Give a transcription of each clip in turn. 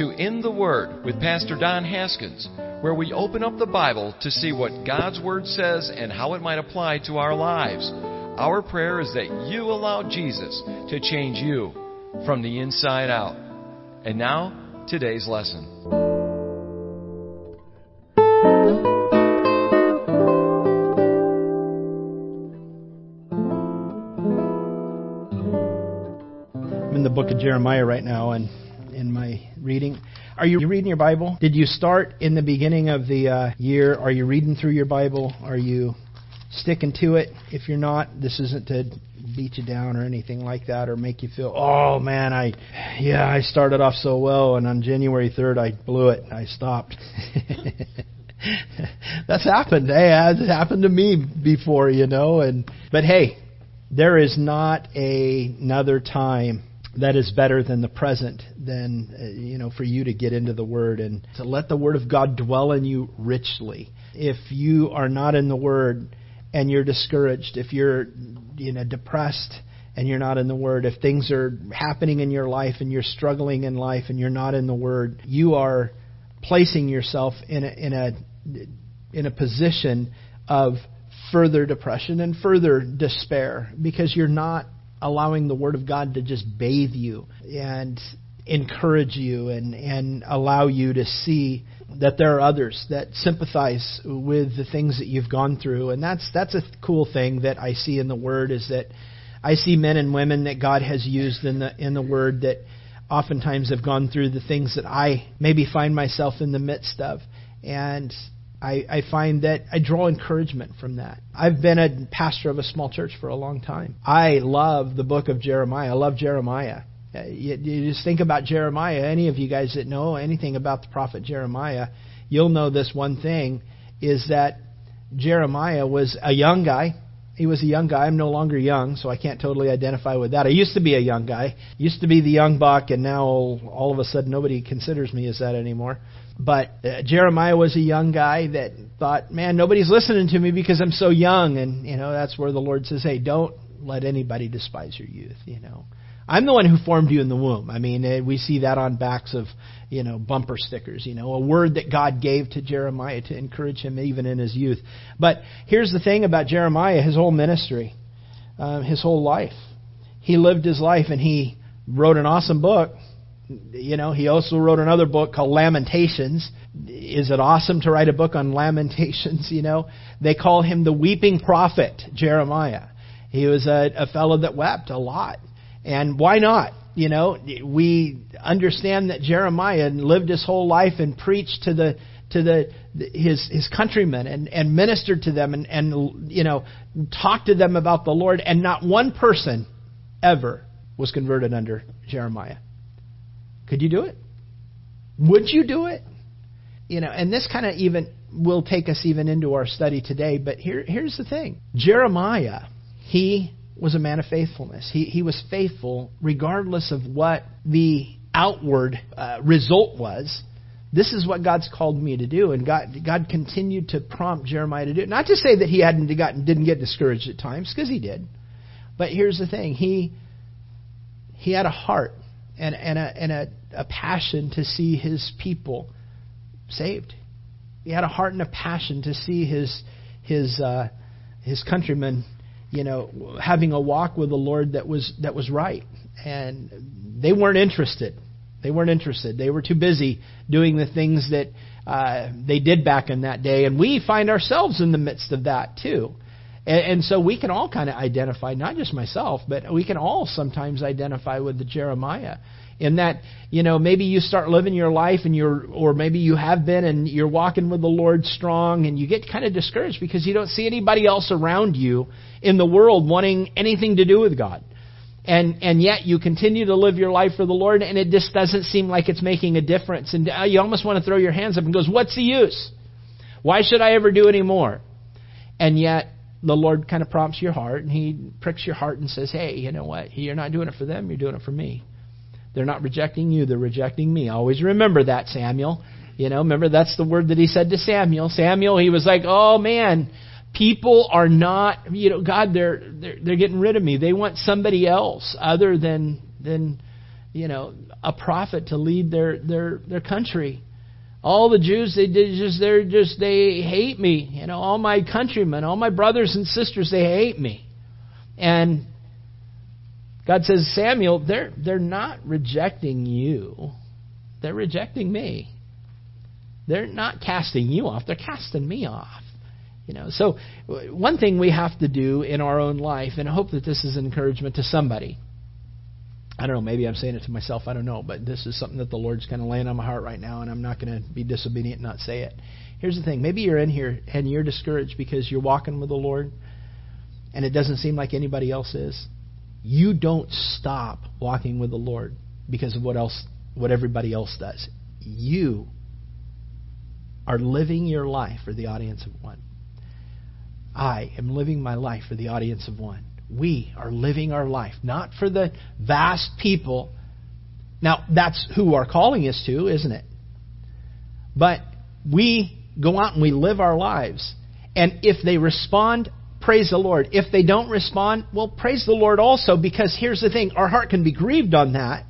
to In the Word with Pastor Don Haskins, where we open up the Bible to see what God's Word says and how it might apply to our lives. Our prayer is that you allow Jesus to change you from the inside out. And now, today's lesson. In the book of Jeremiah right now, and reading. Are you reading your Bible? Did you start in the beginning of the uh, year? Are you reading through your Bible? Are you sticking to it? If you're not, this isn't to beat you down or anything like that or make you feel, oh man, I, yeah, I started off so well, and on January 3rd I blew it. I stopped. That's happened. Hey, it's happened to me before, you know. And but hey, there is not a, another time that is better than the present than uh, you know for you to get into the word and to let the word of God dwell in you richly. If you are not in the word and you're discouraged, if you're you know depressed and you're not in the word, if things are happening in your life and you're struggling in life and you're not in the word, you are placing yourself in a in a in a position of further depression and further despair because you're not allowing the Word of God to just bathe you and encourage you and, and allow you to see that there are others that sympathize with the things that you've gone through. And that's that's a cool thing that I see in the Word is that I see men and women that God has used in the in the Word that oftentimes have gone through the things that I maybe find myself in the midst of. And I, I find that I draw encouragement from that. I've been a pastor of a small church for a long time. I love the book of Jeremiah. I love Jeremiah. Uh, you, you just think about Jeremiah. Any of you guys that know anything about the prophet Jeremiah, you'll know this one thing is that Jeremiah was a young guy. He was a young guy. I'm no longer young, so I can't totally identify with that. I used to be a young guy. Used to be the young buck, and now all of a sudden nobody considers me as that anymore. But uh, Jeremiah was a young guy that thought, man, nobody's listening to me because I'm so young. And, you know, that's where the Lord says, hey, don't let anybody despise your youth, you know. I'm the one who formed you in the womb. I mean, uh, we see that on backs of, you know, bumper stickers, you know, a word that God gave to Jeremiah to encourage him even in his youth. But here's the thing about Jeremiah, his whole ministry, uh, his whole life. He lived his life and he wrote an awesome book you know, he also wrote another book called Lamentations. Is it awesome to write a book on Lamentations? You know, they call him the weeping prophet, Jeremiah. He was a, a fellow that wept a lot. And why not? You know, we understand that Jeremiah lived his whole life and preached to the to the his his countrymen and and ministered to them and and you know talked to them about the Lord and not one person ever was converted under Jeremiah. Could you do it? Would you do it? You know, and this kind of even will take us even into our study today, but here, here's the thing Jeremiah, he was a man of faithfulness. He, he was faithful regardless of what the outward uh, result was. This is what God's called me to do, and God, God continued to prompt Jeremiah to do it. Not to say that he hadn't gotten, didn't get discouraged at times, because he did. But here's the thing: he he had a heart and, and, a, and a, a passion to see his people saved. He had a heart and a passion to see his his uh, his countrymen, you know, having a walk with the Lord that was that was right, and they weren't interested. They weren't interested. They were too busy doing the things that uh, they did back in that day, and we find ourselves in the midst of that too. And, and so we can all kind of identify, not just myself, but we can all sometimes identify with the Jeremiah. In that, you know, maybe you start living your life and you're, or maybe you have been and you're walking with the Lord strong and you get kind of discouraged because you don't see anybody else around you in the world wanting anything to do with God and and yet you continue to live your life for the Lord, and it just doesn't seem like it's making a difference. And uh, you almost want to throw your hands up and goes, "What's the use? Why should I ever do any more?" And yet the Lord kind of prompts your heart and He pricks your heart and says, Hey, you know what? You're not doing it for them, you're doing it for me. They're not rejecting you, they're rejecting me. Always remember that, Samuel. You know, remember that's the word that he said to Samuel. Samuel, he was like, Oh man, people are not you know, God, they're they're they're getting rid of me. They want somebody else other than than you know, a prophet to lead their their their country. All the Jews, they just they're just they hate me. You know, all my countrymen, all my brothers and sisters, they hate me. And God says, Samuel, they're they're not rejecting you. They're rejecting me. They're not casting you off, they're casting me off. You know, so one thing we have to do in our own life, and I hope that this is an encouragement to somebody. I don't know, maybe I'm saying it to myself, I don't know, but this is something that the Lord's kind of laying on my heart right now, and I'm not going to be disobedient and not say it. Here's the thing maybe you're in here and you're discouraged because you're walking with the Lord, and it doesn't seem like anybody else is. You don't stop walking with the Lord because of what else what everybody else does. You are living your life for the audience of one. I am living my life for the audience of one. We are living our life not for the vast people. Now, that's who our calling is to, isn't it? But we go out and we live our lives. And if they respond, praise the Lord. If they don't respond, well, praise the Lord also, because here's the thing our heart can be grieved on that.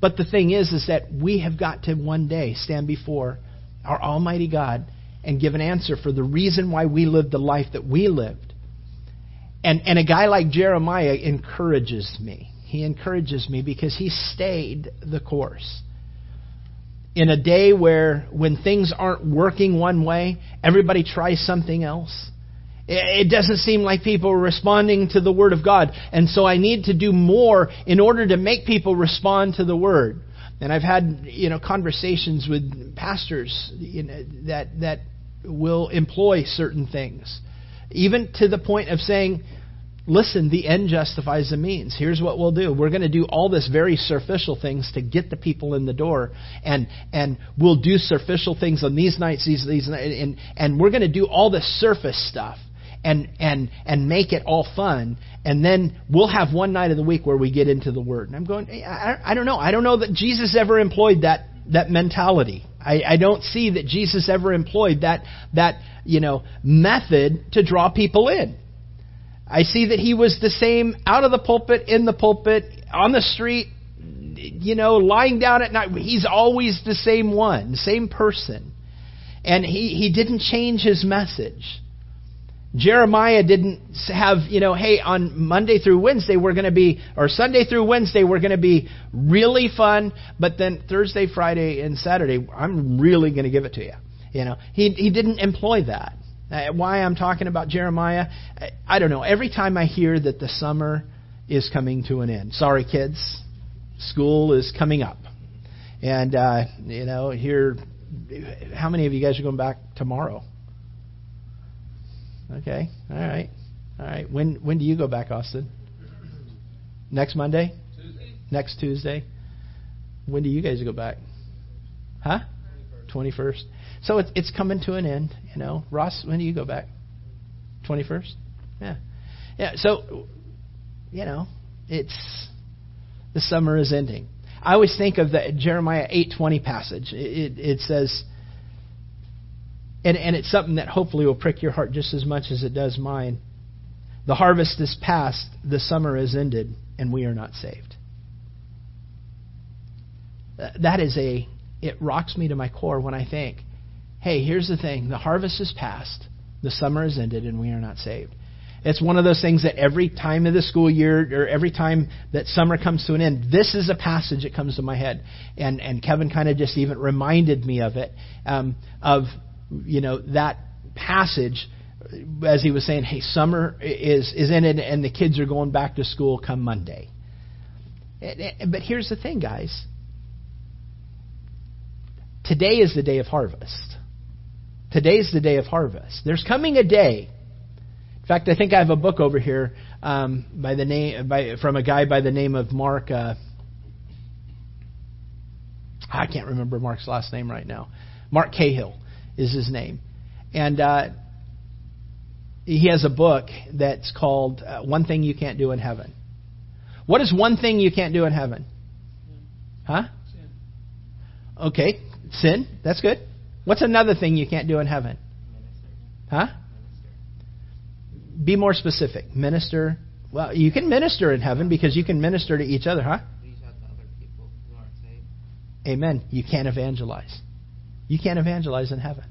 But the thing is, is that we have got to one day stand before our Almighty God and give an answer for the reason why we lived the life that we lived. And, and a guy like Jeremiah encourages me. He encourages me because he stayed the course. In a day where, when things aren't working one way, everybody tries something else. It doesn't seem like people are responding to the Word of God. And so I need to do more in order to make people respond to the Word. And I've had, you know, conversations with pastors you know, that, that will employ certain things. Even to the point of saying, listen, the end justifies the means. Here's what we'll do. We're going to do all this very superficial things to get the people in the door, and and we'll do superficial things on these nights, these these and and we're going to do all the surface stuff and and and make it all fun and then we'll have one night of the week where we get into the word and i'm going i, I don't know i don't know that jesus ever employed that that mentality. I, I don't see that jesus ever employed that that you know method to draw people in. I see that he was the same out of the pulpit in the pulpit on the street you know lying down at night. He's always the same one same person. And he, he didn't change his message Jeremiah didn't have, you know, hey, on Monday through Wednesday we're going to be, or Sunday through Wednesday we're going to be really fun, but then Thursday, Friday, and Saturday I'm really going to give it to you. You know, he he didn't employ that. Uh, why I'm talking about Jeremiah, I, I don't know. Every time I hear that the summer is coming to an end, sorry kids, school is coming up, and uh, you know, here, how many of you guys are going back tomorrow? Okay. All right. All right. When when do you go back, Austin? Next Monday? Tuesday. Next Tuesday? When do you guys go back? Huh? 21st. So it's it's coming to an end, you know. Ross, when do you go back? 21st? Yeah. Yeah, so you know, it's the summer is ending. I always think of the Jeremiah 8:20 passage. It, it, it says and, and it's something that hopefully will prick your heart just as much as it does mine. The harvest is past, the summer is ended, and we are not saved. That is a, it rocks me to my core when I think, hey, here's the thing the harvest is past, the summer is ended, and we are not saved. It's one of those things that every time of the school year or every time that summer comes to an end, this is a passage that comes to my head. And, and Kevin kind of just even reminded me of it, um, of you know, that passage as he was saying, hey, summer is, is in it and the kids are going back to school come Monday. But here's the thing, guys. Today is the day of harvest. Today's the day of harvest. There's coming a day. In fact, I think I have a book over here um, by the name by, from a guy by the name of Mark. Uh, I can't remember Mark's last name right now. Mark Cahill is his name. And uh, he has a book that's called uh, One Thing You Can't Do in Heaven. What is one thing you can't do in heaven? Huh? Okay, sin. That's good. What's another thing you can't do in heaven? Huh? Be more specific. Minister. Well, you can minister in heaven because you can minister to each other, huh? Reach out to other people. Amen. You can't evangelize. You can't evangelize in heaven.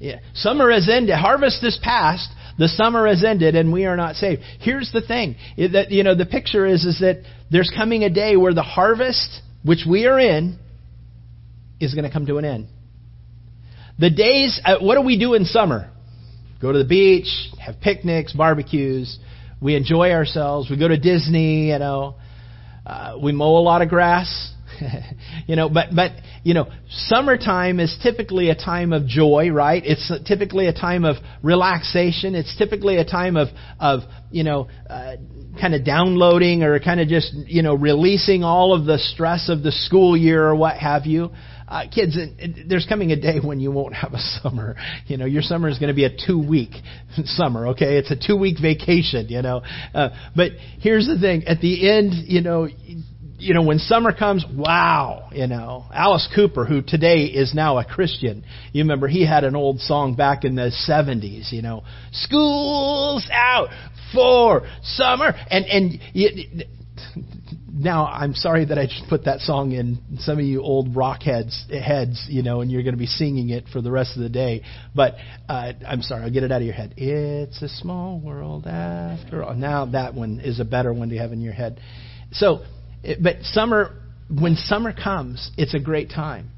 Yeah. Summer has ended. Harvest is past. The summer has ended, and we are not saved. Here's the thing: that you know, the picture is is that there's coming a day where the harvest, which we are in, is going to come to an end. The days. Uh, what do we do in summer? Go to the beach, have picnics, barbecues. We enjoy ourselves. We go to Disney. You know, uh, we mow a lot of grass. you know, but but you know, summertime is typically a time of joy, right? It's typically a time of relaxation. It's typically a time of of you know, uh, kind of downloading or kind of just you know releasing all of the stress of the school year or what have you. Uh, kids, it, it, there's coming a day when you won't have a summer. You know, your summer is going to be a two week summer, okay? It's a two week vacation, you know. Uh, but here's the thing at the end, you know, you know, when summer comes, wow, you know, Alice Cooper, who today is now a Christian, you remember he had an old song back in the 70s, you know, school's out for summer, and and you, now I'm sorry that I just put that song in some of you old rock heads heads, you know, and you're going to be singing it for the rest of the day. But uh, I'm sorry, I'll get it out of your head. It's a small world after all. Now that one is a better one to have in your head. So but summer, when summer comes, it's a great time.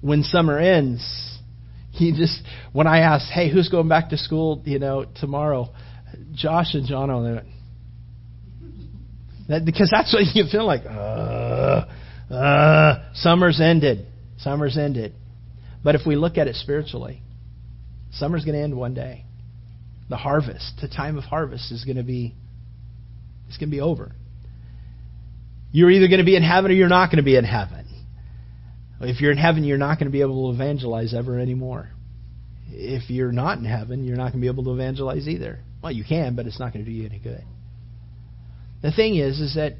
When summer ends, he just when I asked, "Hey, who's going back to school?" You know, tomorrow, Josh and John on there. That, because that's what you feel like. Uh, uh, summer's ended. Summer's ended. But if we look at it spiritually, summer's going to end one day. The harvest, the time of harvest, is going to be, it's going to be over. You're either going to be in heaven or you're not going to be in heaven. If you're in heaven, you're not going to be able to evangelize ever anymore. If you're not in heaven, you're not going to be able to evangelize either. Well, you can, but it's not going to do you any good. The thing is, is that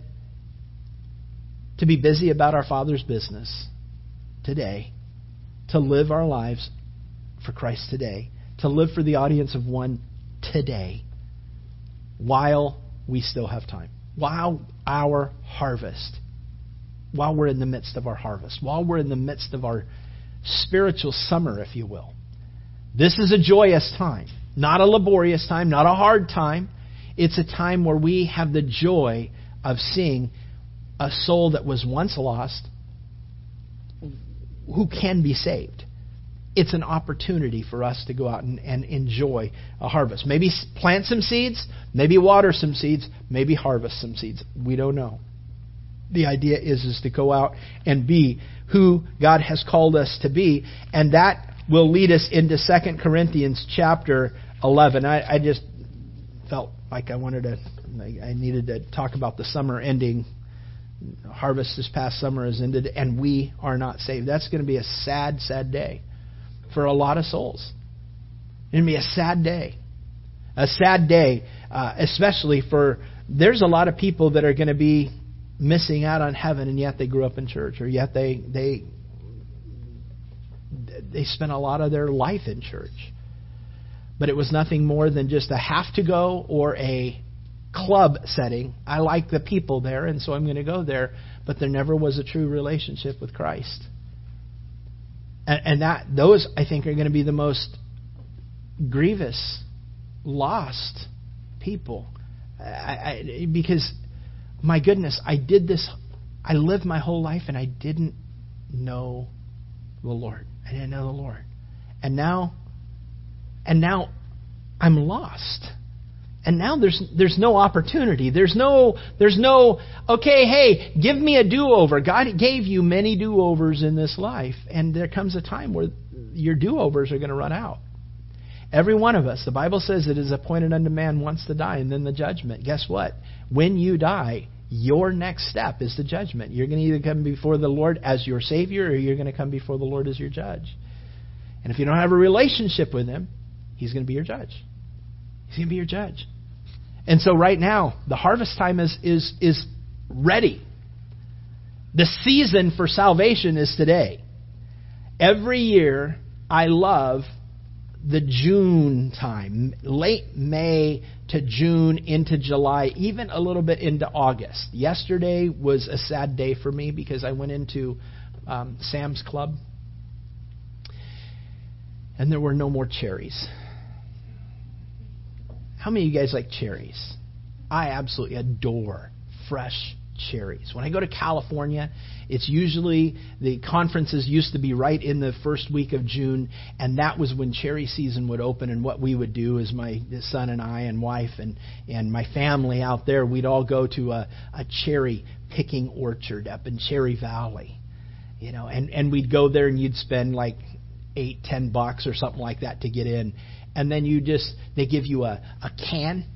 to be busy about our Father's business today, to live our lives for Christ today, to live for the audience of one today, while we still have time while our harvest, while we're in the midst of our harvest, while we're in the midst of our spiritual summer, if you will. This is a joyous time, not a laborious time, not a hard time. It's a time where we have the joy of seeing a soul that was once lost who can be saved it's an opportunity for us to go out and, and, enjoy a harvest. Maybe plant some seeds, maybe water some seeds, maybe harvest some seeds. We don't know. The idea is is to go out and be who God has called us to be, and that will lead us into 2 Corinthians chapter 11. I, I just felt like I wanted to, I needed to talk about the summer ending. Harvest this past summer has ended, and we are not saved. That's going to be a sad, sad day for a lot of souls. It'd be a sad day. A sad day, uh, especially for there's a lot of people that are going to be missing out on heaven, and yet they grew up in church, or yet they they they spent a lot of their life in church. But it was nothing more than just a have to go or a club setting. I like the people there, and so I'm going to go there. But there never was a true relationship with Christ. And, and that those I think are going to be the most grievous, lost people. I, I, because my goodness, I did this. I lived my whole life and I didn't know the Lord. I didn't know the Lord, and now, and now, I'm lost. And now there's there's no opportunity. There's no there's no okay, hey, give me a do-over. God gave you many do-overs in this life, and there comes a time where your do-overs are going to run out. Every one of us, the Bible says it is appointed unto man once to die and then the judgment. Guess what? When you die, your next step is the judgment. You're going to either come before the Lord as your Savior or you're going to come before the Lord as your judge. And if you don't have a relationship with Him, He's going to be your judge. He's going to be your judge. And so right now, the harvest time is, is, is ready. The season for salvation is today. Every year, I love the June time, late May to June into July, even a little bit into August. Yesterday was a sad day for me because I went into um, Sam's Club, and there were no more cherries. How many of you guys like cherries? I absolutely adore fresh cherries. When I go to California, it's usually the conferences used to be right in the first week of June, and that was when cherry season would open. And what we would do is my son and I and wife and and my family out there, we'd all go to a, a cherry picking orchard up in Cherry Valley, you know, and and we'd go there and you'd spend like eight, ten bucks or something like that to get in, and then you just they give you a a can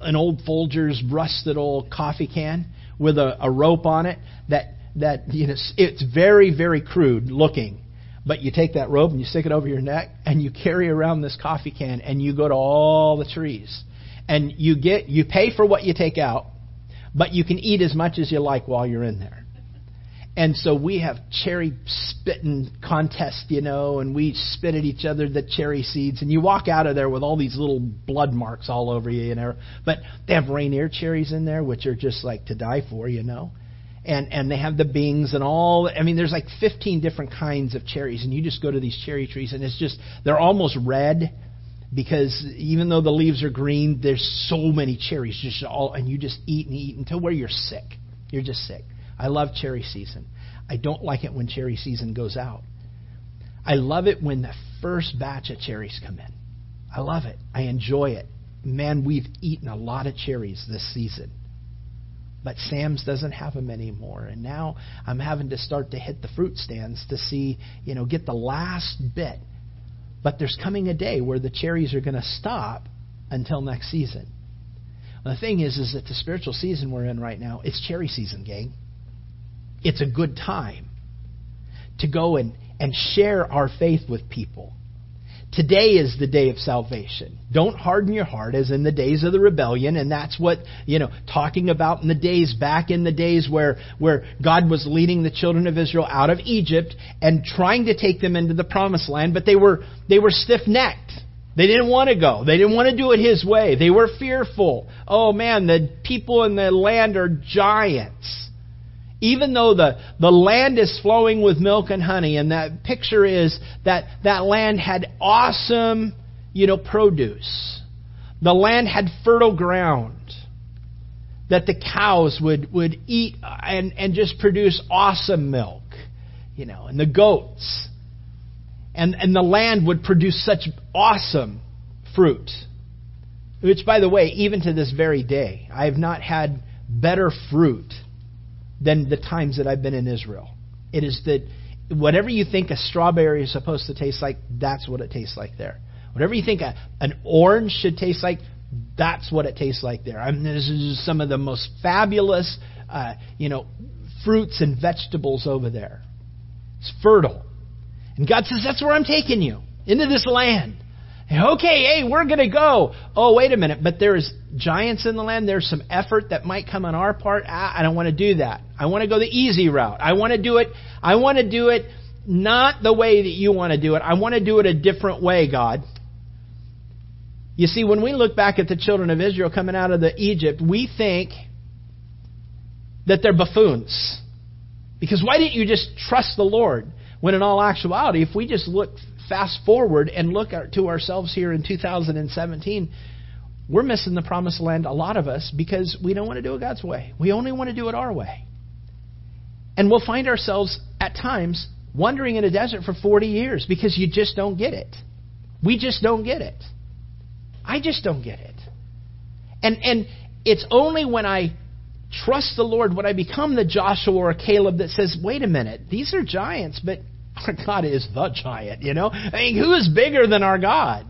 an old Folgers rusted old coffee can with a, a rope on it that that you know it's very very crude looking. But you take that rope and you stick it over your neck and you carry around this coffee can and you go to all the trees. And you get you pay for what you take out but you can eat as much as you like while you're in there and so we have cherry spitting contest, you know, and we spit at each other the cherry seeds. And you walk out of there with all these little blood marks all over you, you know. But they have Rainier cherries in there, which are just like to die for, you know. And and they have the bings and all. I mean, there's like 15 different kinds of cherries, and you just go to these cherry trees, and it's just they're almost red because even though the leaves are green, there's so many cherries just all, and you just eat and eat until where you're sick. You're just sick. I love cherry season. I don't like it when cherry season goes out. I love it when the first batch of cherries come in. I love it. I enjoy it. Man, we've eaten a lot of cherries this season. But Sam's doesn't have them anymore. And now I'm having to start to hit the fruit stands to see, you know, get the last bit. But there's coming a day where the cherries are going to stop until next season. the thing is, is that the spiritual season we're in right now, it's cherry season, gang it's a good time to go and, and share our faith with people. Today is the day of salvation. Don't harden your heart as in the days of the rebellion, and that's what, you know, talking about in the days back in the days where, where God was leading the children of Israel out of Egypt and trying to take them into the promised land, but they were, they were stiff-necked. They didn't want to go. They didn't want to do it His way. They were fearful. Oh man, the people in the land are giants even though the, the land is flowing with milk and honey, and that picture is that that land had awesome, you know, produce. The land had fertile ground that the cows would, would eat and, and just produce awesome milk, you know, and the goats. And, and the land would produce such awesome fruit. Which, by the way, even to this very day, I have not had better fruit than the times that I've been in Israel. It is that whatever you think a strawberry is supposed to taste like, that's what it tastes like there. Whatever you think a, an orange should taste like, that's what it tastes like there. I mean, this is some of the most fabulous, uh, you know, fruits and vegetables over there. It's fertile. And God says, that's where I'm taking you, into this land. Okay, hey, we're going to go. Oh, wait a minute, but there's giants in the land. There's some effort that might come on our part. Ah, I don't want to do that. I want to go the easy route. I want to do it. I want to do it not the way that you want to do it. I want to do it a different way, God. You see, when we look back at the children of Israel coming out of the Egypt, we think that they're buffoons. Because why didn't you just trust the Lord? When in all actuality, if we just look fast forward and look to ourselves here in 2017, we're missing the promised land, a lot of us, because we don't want to do it God's way. We only want to do it our way. And we'll find ourselves at times wandering in a desert for 40 years because you just don't get it. We just don't get it. I just don't get it. And and it's only when I trust the Lord when I become the Joshua or Caleb that says, "Wait a minute, these are giants, but our God is the giant, you know? I mean, who is bigger than our God?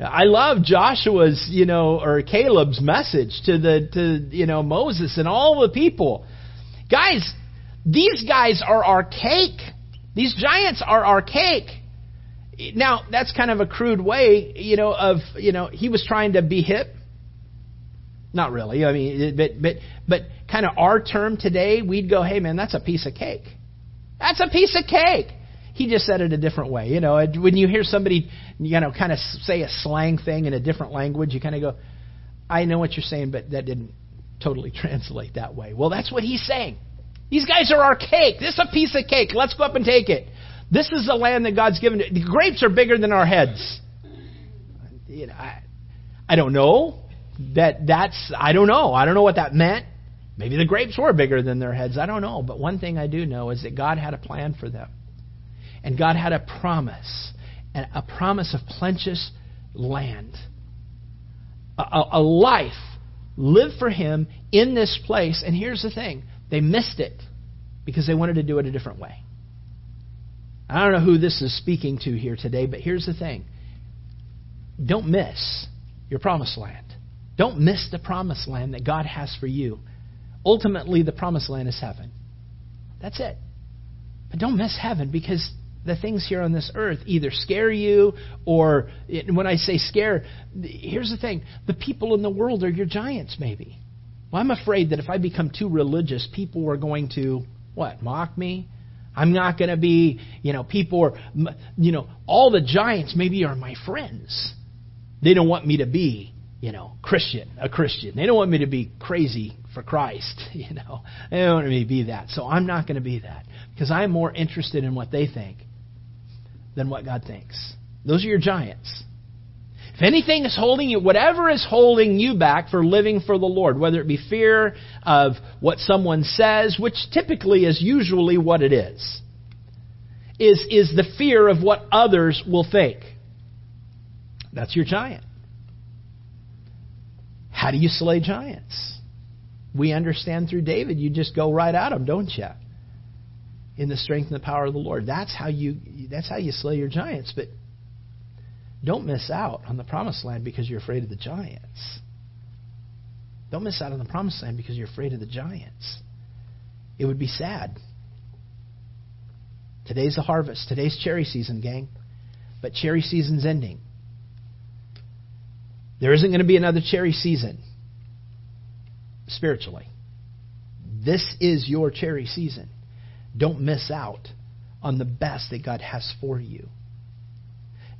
I love Joshua's, you know, or Caleb's message to the to you know Moses and all the people. Guys, these guys are archaic. These giants are archaic. Now, that's kind of a crude way, you know, of, you know, he was trying to be hip. Not really. I mean, but but but kind of our term today, we'd go, "Hey man, that's a piece of cake." That's a piece of cake. He just said it a different way. You know, when you hear somebody, you know, kind of say a slang thing in a different language, you kind of go, I know what you're saying, but that didn't totally translate that way. Well, that's what he's saying. These guys are our cake. This is a piece of cake. Let's go up and take it. This is the land that God's given. To the grapes are bigger than our heads. You know, I, I don't know that that's I don't know. I don't know what that meant. Maybe the grapes were bigger than their heads. I don't know. But one thing I do know is that God had a plan for them. And God had a promise, a promise of plenteous land, a, a life lived for Him in this place. And here's the thing they missed it because they wanted to do it a different way. I don't know who this is speaking to here today, but here's the thing don't miss your promised land. Don't miss the promised land that God has for you. Ultimately, the promised land is heaven. That's it. But don't miss heaven because the things here on this earth either scare you or, when I say scare, here's the thing the people in the world are your giants, maybe. Well, I'm afraid that if I become too religious, people are going to, what, mock me? I'm not going to be, you know, people are, you know, all the giants maybe are my friends. They don't want me to be, you know, Christian, a Christian. They don't want me to be crazy for Christ, you know. They don't want me to be that. So I'm not going to be that because I'm more interested in what they think than what God thinks. Those are your giants. If anything is holding you, whatever is holding you back for living for the Lord, whether it be fear of what someone says, which typically is usually what it is, is, is the fear of what others will think. That's your giant. How do you slay giants? We understand through David, you just go right at them, don't you? In the strength and the power of the Lord. That's how you that's how you slay your giants. But don't miss out on the promised land because you're afraid of the giants. Don't miss out on the promised land because you're afraid of the giants. It would be sad. Today's the harvest. Today's cherry season, gang. But cherry season's ending. There isn't going to be another cherry season spiritually. This is your cherry season. Don't miss out on the best that God has for you.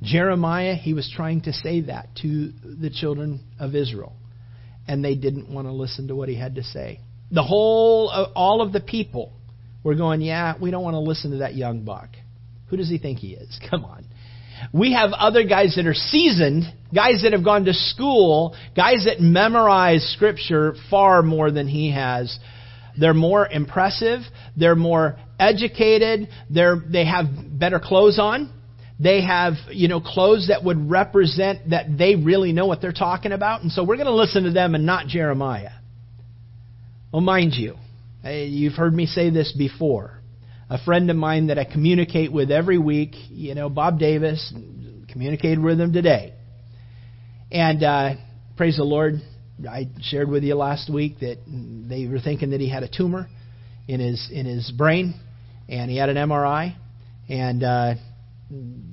Jeremiah, he was trying to say that to the children of Israel, and they didn't want to listen to what he had to say. The whole, uh, all of the people were going, Yeah, we don't want to listen to that young buck. Who does he think he is? Come on. We have other guys that are seasoned, guys that have gone to school, guys that memorize Scripture far more than he has. They're more impressive. They're more educated. They're, they have better clothes on. They have, you know, clothes that would represent that they really know what they're talking about. And so we're going to listen to them and not Jeremiah. Well, mind you, you've heard me say this before a friend of mine that I communicate with every week, you know, Bob Davis, communicated with him today. And uh, praise the Lord, I shared with you last week that they were thinking that he had a tumor in his in his brain, and he had an MRI, and uh,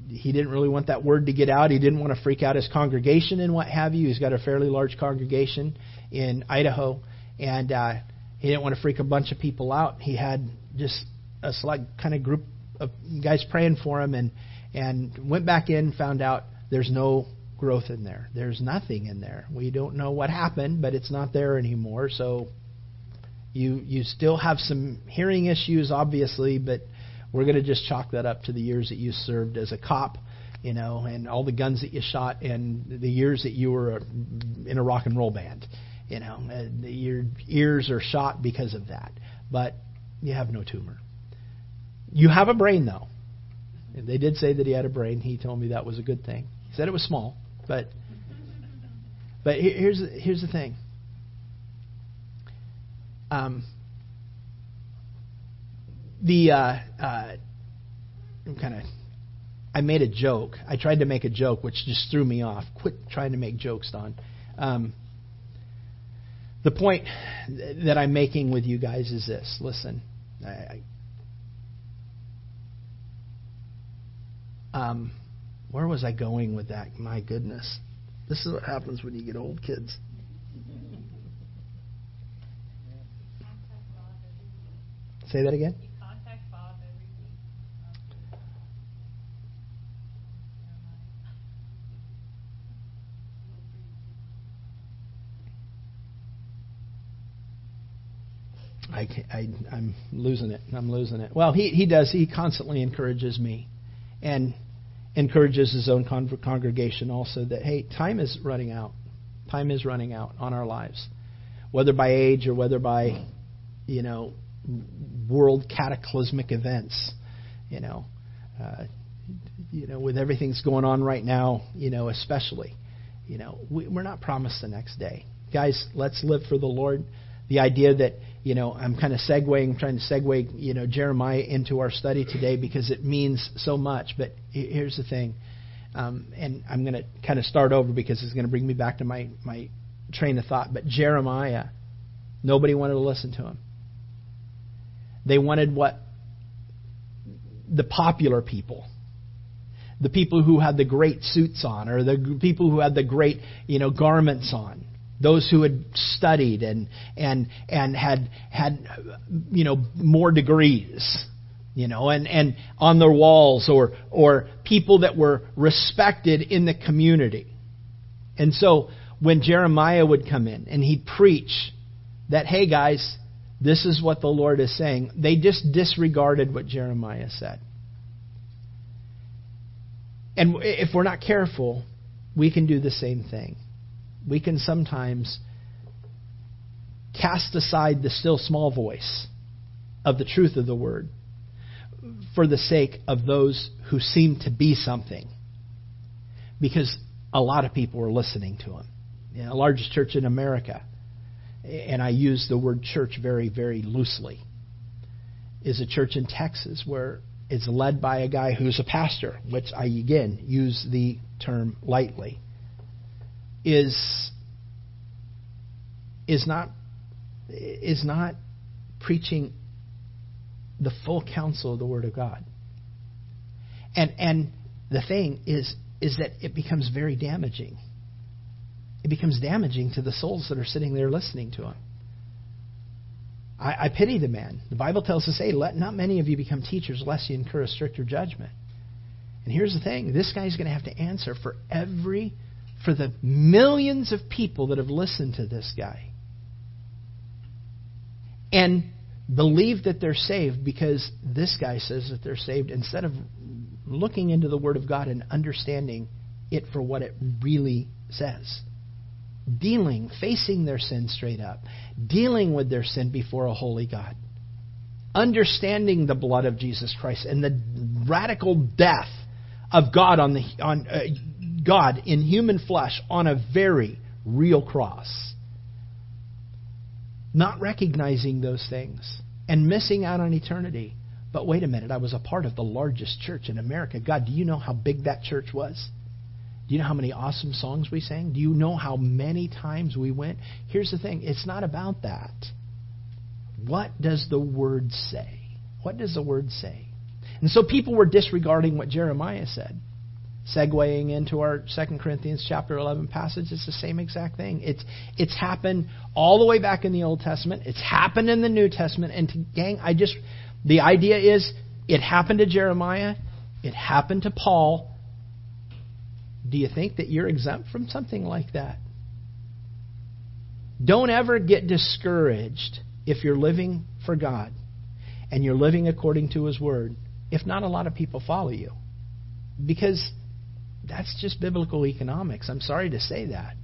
he didn't really want that word to get out. He didn't want to freak out his congregation and what have you. He's got a fairly large congregation in Idaho, and uh, he didn't want to freak a bunch of people out. He had just a select kind of group of guys praying for him, and and went back in, found out there's no growth in there. There's nothing in there. We don't know what happened, but it's not there anymore. So you you still have some hearing issues, obviously, but we're going to just chalk that up to the years that you served as a cop, you know, and all the guns that you shot, and the years that you were in a rock and roll band. You know, your ears are shot because of that, but you have no tumor. You have a brain, though. They did say that he had a brain. He told me that was a good thing. He said it was small, but but here's here's the thing. Um, the uh, uh, kind of I made a joke. I tried to make a joke, which just threw me off. Quit trying to make jokes, Don. Um, the point that I'm making with you guys is this. Listen, I, Um, where was I going with that? My goodness. This is what happens when you get old kids. Say that again? I, I, I'm losing it. I'm losing it. Well, he, he does. He constantly encourages me and encourages his own con- congregation also that, hey, time is running out. Time is running out on our lives, whether by age or whether by, you know, world cataclysmic events. You know, uh, you know, with everything's going on right now, you know, especially, you know, we, we're not promised the next day. Guys, let's live for the Lord. The idea that, you know, I'm kind of segueing, trying to segue, you know, Jeremiah into our study today because it means so much. But here's the thing, um, and I'm going to kind of start over because it's going to bring me back to my, my train of thought. But Jeremiah, nobody wanted to listen to him. They wanted what the popular people the people who had the great suits on or the people who had the great you know garments on those who had studied and and and had had you know more degrees you know and and on their walls or or people that were respected in the community and so when Jeremiah would come in and he'd preach that hey guys this is what the Lord is saying they just disregarded what Jeremiah said and if we're not careful, we can do the same thing. We can sometimes cast aside the still small voice of the truth of the word for the sake of those who seem to be something. Because a lot of people are listening to him. You know, the largest church in America, and I use the word church very, very loosely, is a church in Texas where it's led by a guy who's a pastor, which I again use the term lightly, is is not is not preaching the full counsel of the Word of God. And and the thing is is that it becomes very damaging. It becomes damaging to the souls that are sitting there listening to him. I, I pity the man. The Bible tells us, hey, let not many of you become teachers lest you incur a stricter judgment. And here's the thing this guy's going to have to answer for every, for the millions of people that have listened to this guy and believe that they're saved because this guy says that they're saved instead of looking into the Word of God and understanding it for what it really says. Dealing, facing their sin straight up, dealing with their sin before a holy God, understanding the blood of Jesus Christ and the radical death of God on the on uh, God in human flesh on a very real cross. Not recognizing those things and missing out on eternity. But wait a minute, I was a part of the largest church in America. God, do you know how big that church was? Do you know how many awesome songs we sang? Do you know how many times we went? Here's the thing it's not about that. What does the Word say? What does the Word say? And so people were disregarding what Jeremiah said. Segueing into our 2 Corinthians chapter 11 passage, it's the same exact thing. It's, it's happened all the way back in the Old Testament. It's happened in the New Testament. And to, gang, I just, the idea is it happened to Jeremiah, it happened to Paul, do you think that you're exempt from something like that? Don't ever get discouraged if you're living for God and you're living according to His Word, if not a lot of people follow you. Because that's just biblical economics. I'm sorry to say that.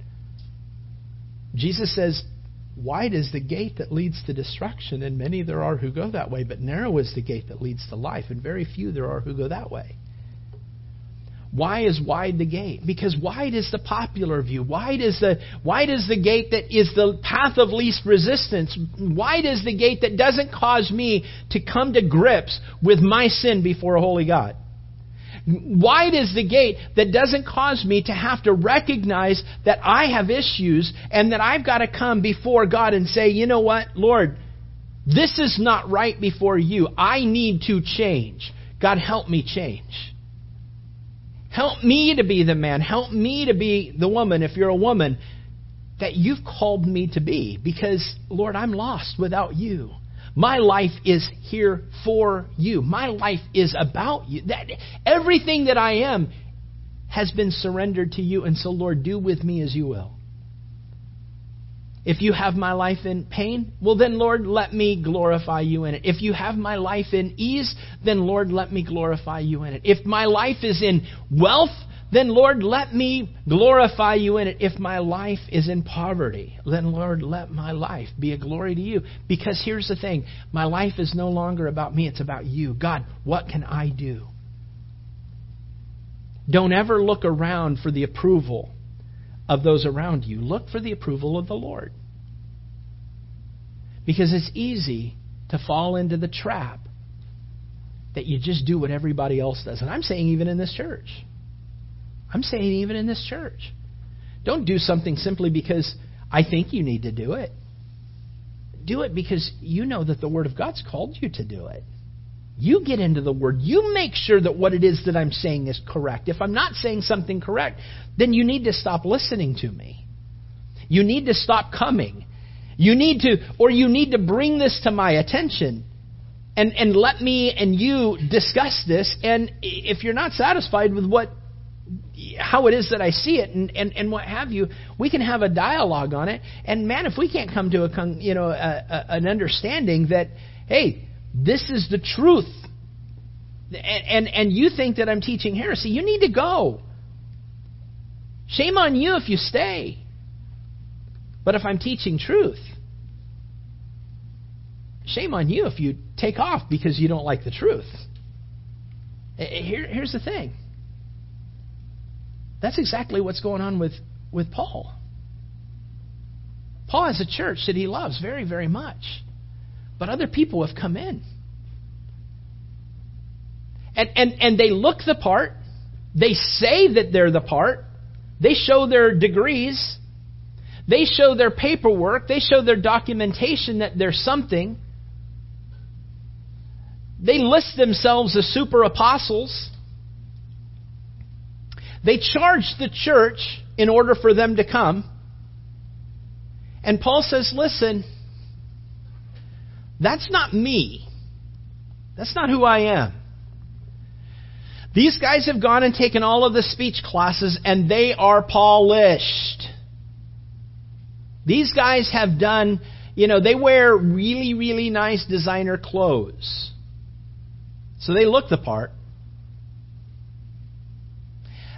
Jesus says, Wide is the gate that leads to destruction, and many there are who go that way, but narrow is the gate that leads to life, and very few there are who go that way. Why is wide the gate? Because wide is the popular view. Wide is the wide is the gate that is the path of least resistance. Wide is the gate that doesn't cause me to come to grips with my sin before a holy God. Wide is the gate that doesn't cause me to have to recognize that I have issues and that I've got to come before God and say, you know what, Lord, this is not right before you. I need to change. God, help me change. Help me to be the man. Help me to be the woman, if you're a woman, that you've called me to be. Because, Lord, I'm lost without you. My life is here for you. My life is about you. That everything that I am has been surrendered to you, and so Lord, do with me as you will. If you have my life in pain, well, then, Lord, let me glorify you in it. If you have my life in ease, then, Lord, let me glorify you in it. If my life is in wealth, then, Lord, let me glorify you in it. If my life is in poverty, then, Lord, let my life be a glory to you. Because here's the thing my life is no longer about me, it's about you. God, what can I do? Don't ever look around for the approval of those around you. Look for the approval of the Lord. Because it's easy to fall into the trap that you just do what everybody else does. And I'm saying, even in this church. I'm saying, even in this church. Don't do something simply because I think you need to do it. Do it because you know that the Word of God's called you to do it. You get into the Word. You make sure that what it is that I'm saying is correct. If I'm not saying something correct, then you need to stop listening to me. You need to stop coming. You need to, or you need to bring this to my attention and, and let me and you discuss this. And if you're not satisfied with what, how it is that I see it and, and, and what have you, we can have a dialogue on it. And man, if we can't come to a, you know, a, a, an understanding that, hey, this is the truth. And, and, and you think that I'm teaching heresy, you need to go. Shame on you if you stay. But if I'm teaching truth, shame on you if you take off because you don't like the truth. Eh, eh, here, here's the thing. That's exactly what's going on with, with Paul. Paul has a church that he loves very, very much. But other people have come in. And, and, and they look the part. They say that they're the part. They show their degrees. They show their paperwork. They show their documentation that they're something. They list themselves as super apostles. They charge the church in order for them to come. And Paul says, listen, that's not me. That's not who I am. These guys have gone and taken all of the speech classes and they are polished. These guys have done, you know, they wear really, really nice designer clothes. So they look the part.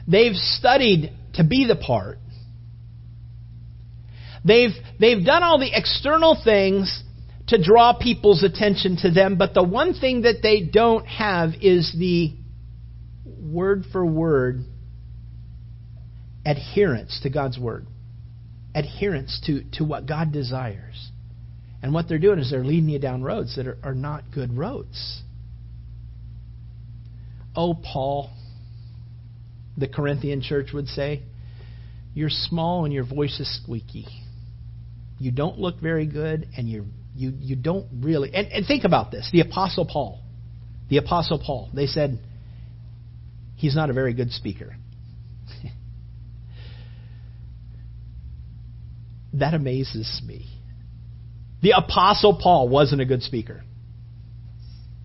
They've studied to be the part. They've, they've done all the external things to draw people's attention to them, but the one thing that they don't have is the word for word adherence to God's word, adherence to, to what God desires. And what they're doing is they're leading you down roads that are, are not good roads. Oh, Paul, the Corinthian church would say, you're small and your voice is squeaky. You don't look very good and you're you, you don't really. And, and think about this the Apostle Paul. The Apostle Paul. They said, he's not a very good speaker. that amazes me. The Apostle Paul wasn't a good speaker.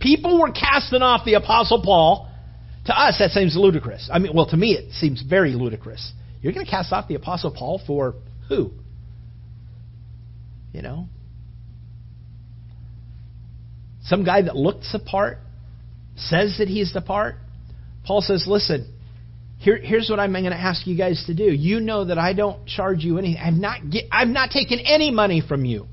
People were casting off the Apostle Paul. To us, that seems ludicrous. I mean, well, to me, it seems very ludicrous. You're going to cast off the Apostle Paul for who? You know, some guy that looks the part, says that he's the part. Paul says, listen, here, here's what I'm going to ask you guys to do. You know that I don't charge you anything. I've not, get, I've not taken any money from you.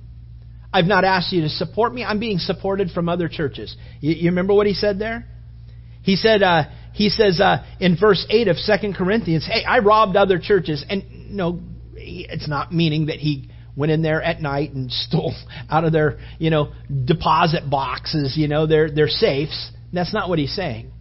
I've not asked you to support me. I'm being supported from other churches. You, you remember what he said there? He said, uh, he says uh, in verse 8 of 2 Corinthians, hey, I robbed other churches. And no, it's not meaning that he went in there at night and stole out of their, you know, deposit boxes, you know, their, their safes. That's not what he's saying.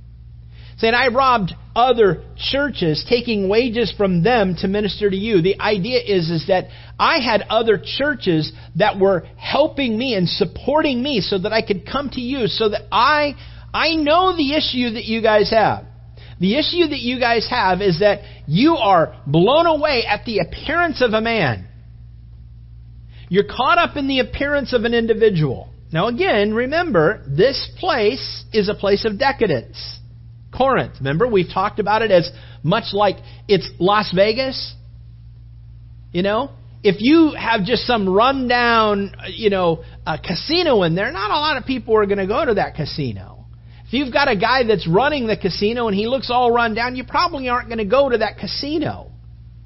He's Saying, I robbed other churches, taking wages from them to minister to you. The idea is, is that I had other churches that were helping me and supporting me so that I could come to you, so that I, I know the issue that you guys have. The issue that you guys have is that you are blown away at the appearance of a man. You're caught up in the appearance of an individual. Now, again, remember, this place is a place of decadence. Corinth, remember, we've talked about it as much like it's Las Vegas. You know, if you have just some rundown, you know, casino in there, not a lot of people are going to go to that casino. If you've got a guy that's running the casino and he looks all run down, you probably aren't going to go to that casino.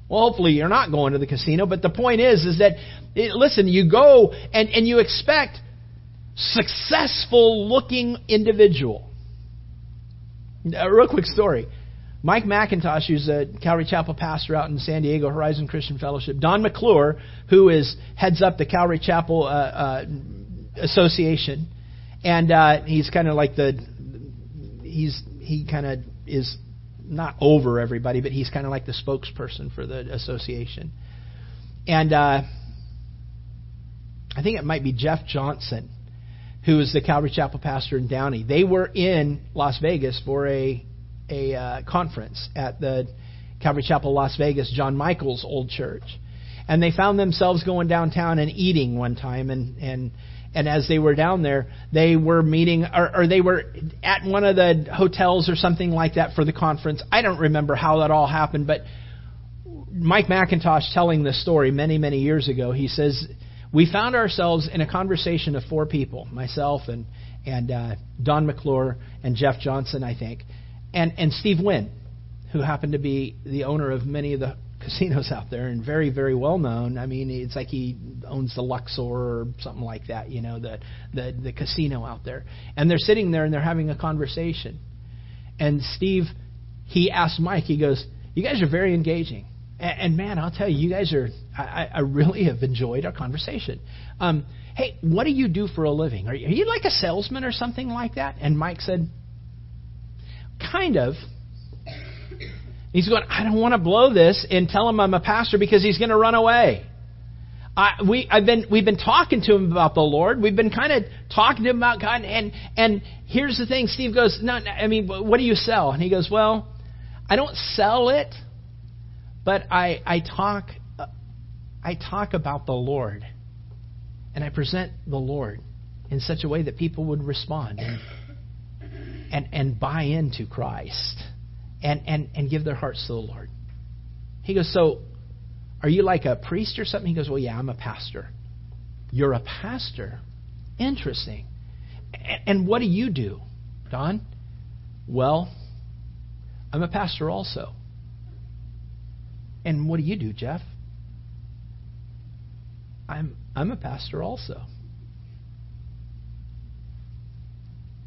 Well, hopefully you're not going to the casino, but the point is, is that, it, listen, you go and, and you expect successful looking individual. A real quick story. Mike MacIntosh, who's a Calvary Chapel pastor out in San Diego, Horizon Christian Fellowship. Don McClure, who is heads up the Calvary Chapel uh, uh, Association, and uh, he's kind of like the he's he kind of is not over everybody, but he's kind of like the spokesperson for the association. And uh, I think it might be Jeff Johnson, who is the Calvary Chapel pastor in Downey. They were in Las Vegas for a a uh, conference at the Calvary Chapel Las Vegas, John Michael's old church. And they found themselves going downtown and eating one time and and and as they were down there, they were meeting or, or they were at one of the hotels or something like that for the conference. I don't remember how that all happened, but Mike MacIntosh telling this story many, many years ago, he says, We found ourselves in a conversation of four people, myself and, and uh, Don McClure and Jeff Johnson, I think and and Steve Wynn, who happened to be the owner of many of the casinos out there and very very well known. I mean, it's like he owns the Luxor or something like that, you know, the the the casino out there. And they're sitting there and they're having a conversation. And Steve, he asked Mike, he goes, "You guys are very engaging." And, and man, I'll tell you, you guys are. I, I really have enjoyed our conversation. Um, hey, what do you do for a living? Are you, are you like a salesman or something like that? And Mike said, Kind of. He's going, I don't want to blow this and tell him I'm a pastor because he's going to run away. I, we, I've been, we've been talking to him about the Lord. We've been kind of talking to him about God. And, and here's the thing. Steve goes, no, I mean, what do you sell? And he goes, well, I don't sell it, but I, I talk, uh, I talk about the Lord. And I present the Lord in such a way that people would respond. And, and, and buy into Christ and, and, and give their hearts to the Lord. He goes, So, are you like a priest or something? He goes, Well, yeah, I'm a pastor. You're a pastor? Interesting. And, and what do you do, Don? Well, I'm a pastor also. And what do you do, Jeff? I'm I'm a pastor also.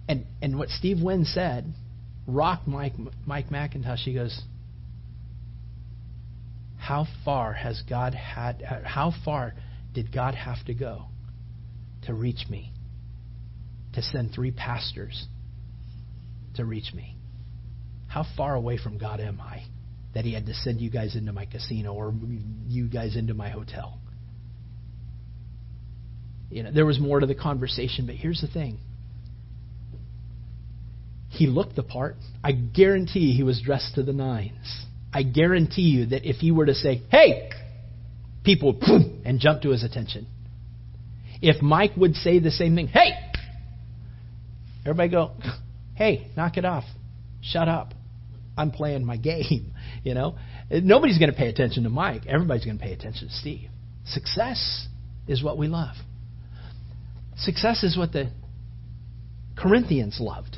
And and what Steve Wynn said rocked Mike Mike MacIntosh. He goes, "How far has God had? How far did God have to go to reach me? To send three pastors to reach me? How far away from God am I that He had to send you guys into my casino or you guys into my hotel?" You know, there was more to the conversation, but here's the thing he looked the part. I guarantee he was dressed to the nines. I guarantee you that if he were to say, hey, people would and jump to his attention. If Mike would say the same thing, hey, everybody go, hey, knock it off. Shut up. I'm playing my game. You know, nobody's going to pay attention to Mike. Everybody's going to pay attention to Steve. Success is what we love. Success is what the Corinthians loved.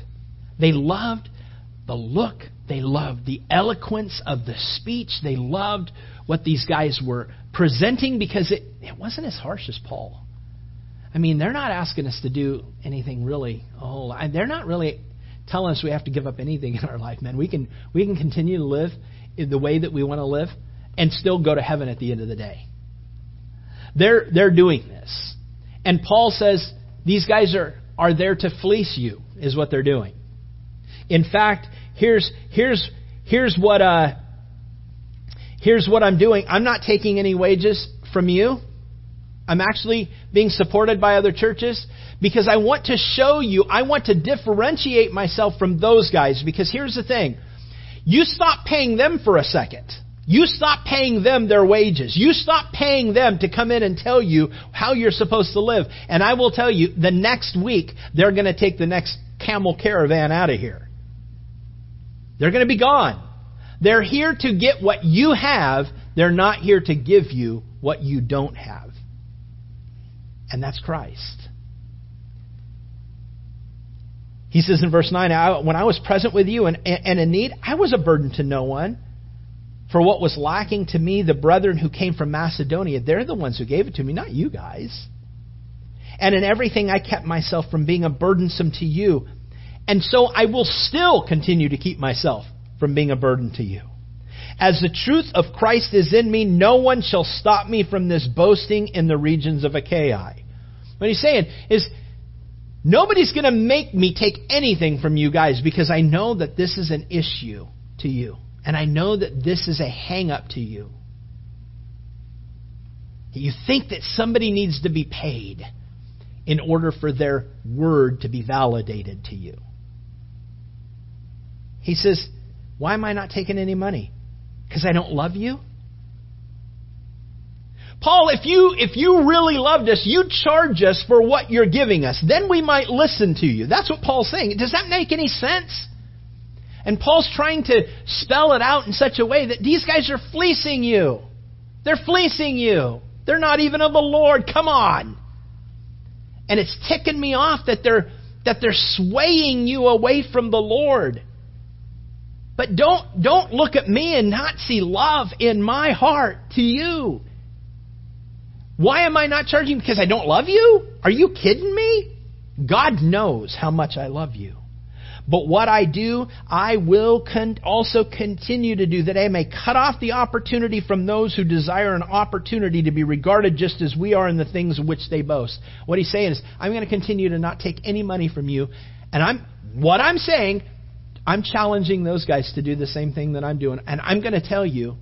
They loved the look, they loved the eloquence of the speech, they loved what these guys were presenting because it, it wasn't as harsh as Paul. I mean, they're not asking us to do anything really a whole lot. They're not really telling us we have to give up anything in our life, man. We can we can continue to live the way that we want to live and still go to heaven at the end of the day. They're they're doing this. And Paul says these guys are are there to fleece you is what they're doing. In fact, here's here's here's what uh, here's what I'm doing. I'm not taking any wages from you. I'm actually being supported by other churches because I want to show you, I want to differentiate myself from those guys because here's the thing. You stop paying them for a second. You stop paying them their wages. You stop paying them to come in and tell you how you're supposed to live. And I will tell you, the next week, they're going to take the next camel caravan out of here. They're going to be gone. They're here to get what you have. They're not here to give you what you don't have. And that's Christ. He says in verse 9, When I was present with you and, and in need, I was a burden to no one. For what was lacking to me, the brethren who came from Macedonia, they're the ones who gave it to me, not you guys. And in everything, I kept myself from being a burdensome to you. And so I will still continue to keep myself from being a burden to you. As the truth of Christ is in me, no one shall stop me from this boasting in the regions of Achaia. What he's saying is, nobody's going to make me take anything from you guys because I know that this is an issue to you. And I know that this is a hang up to you. You think that somebody needs to be paid in order for their word to be validated to you. He says, Why am I not taking any money? Because I don't love you? Paul, if you, if you really loved us, you'd charge us for what you're giving us. Then we might listen to you. That's what Paul's saying. Does that make any sense? And Paul's trying to spell it out in such a way that these guys are fleecing you. They're fleecing you. They're not even of the Lord. Come on. And it's ticking me off that they're that they're swaying you away from the Lord. But don't don't look at me and not see love in my heart to you. Why am I not charging because I don't love you? Are you kidding me? God knows how much I love you. But what I do, I will con- also continue to do, that I may cut off the opportunity from those who desire an opportunity to be regarded just as we are in the things which they boast. What he's saying is, I'm going to continue to not take any money from you. And I'm, what I'm saying, I'm challenging those guys to do the same thing that I'm doing. And I'm going to tell you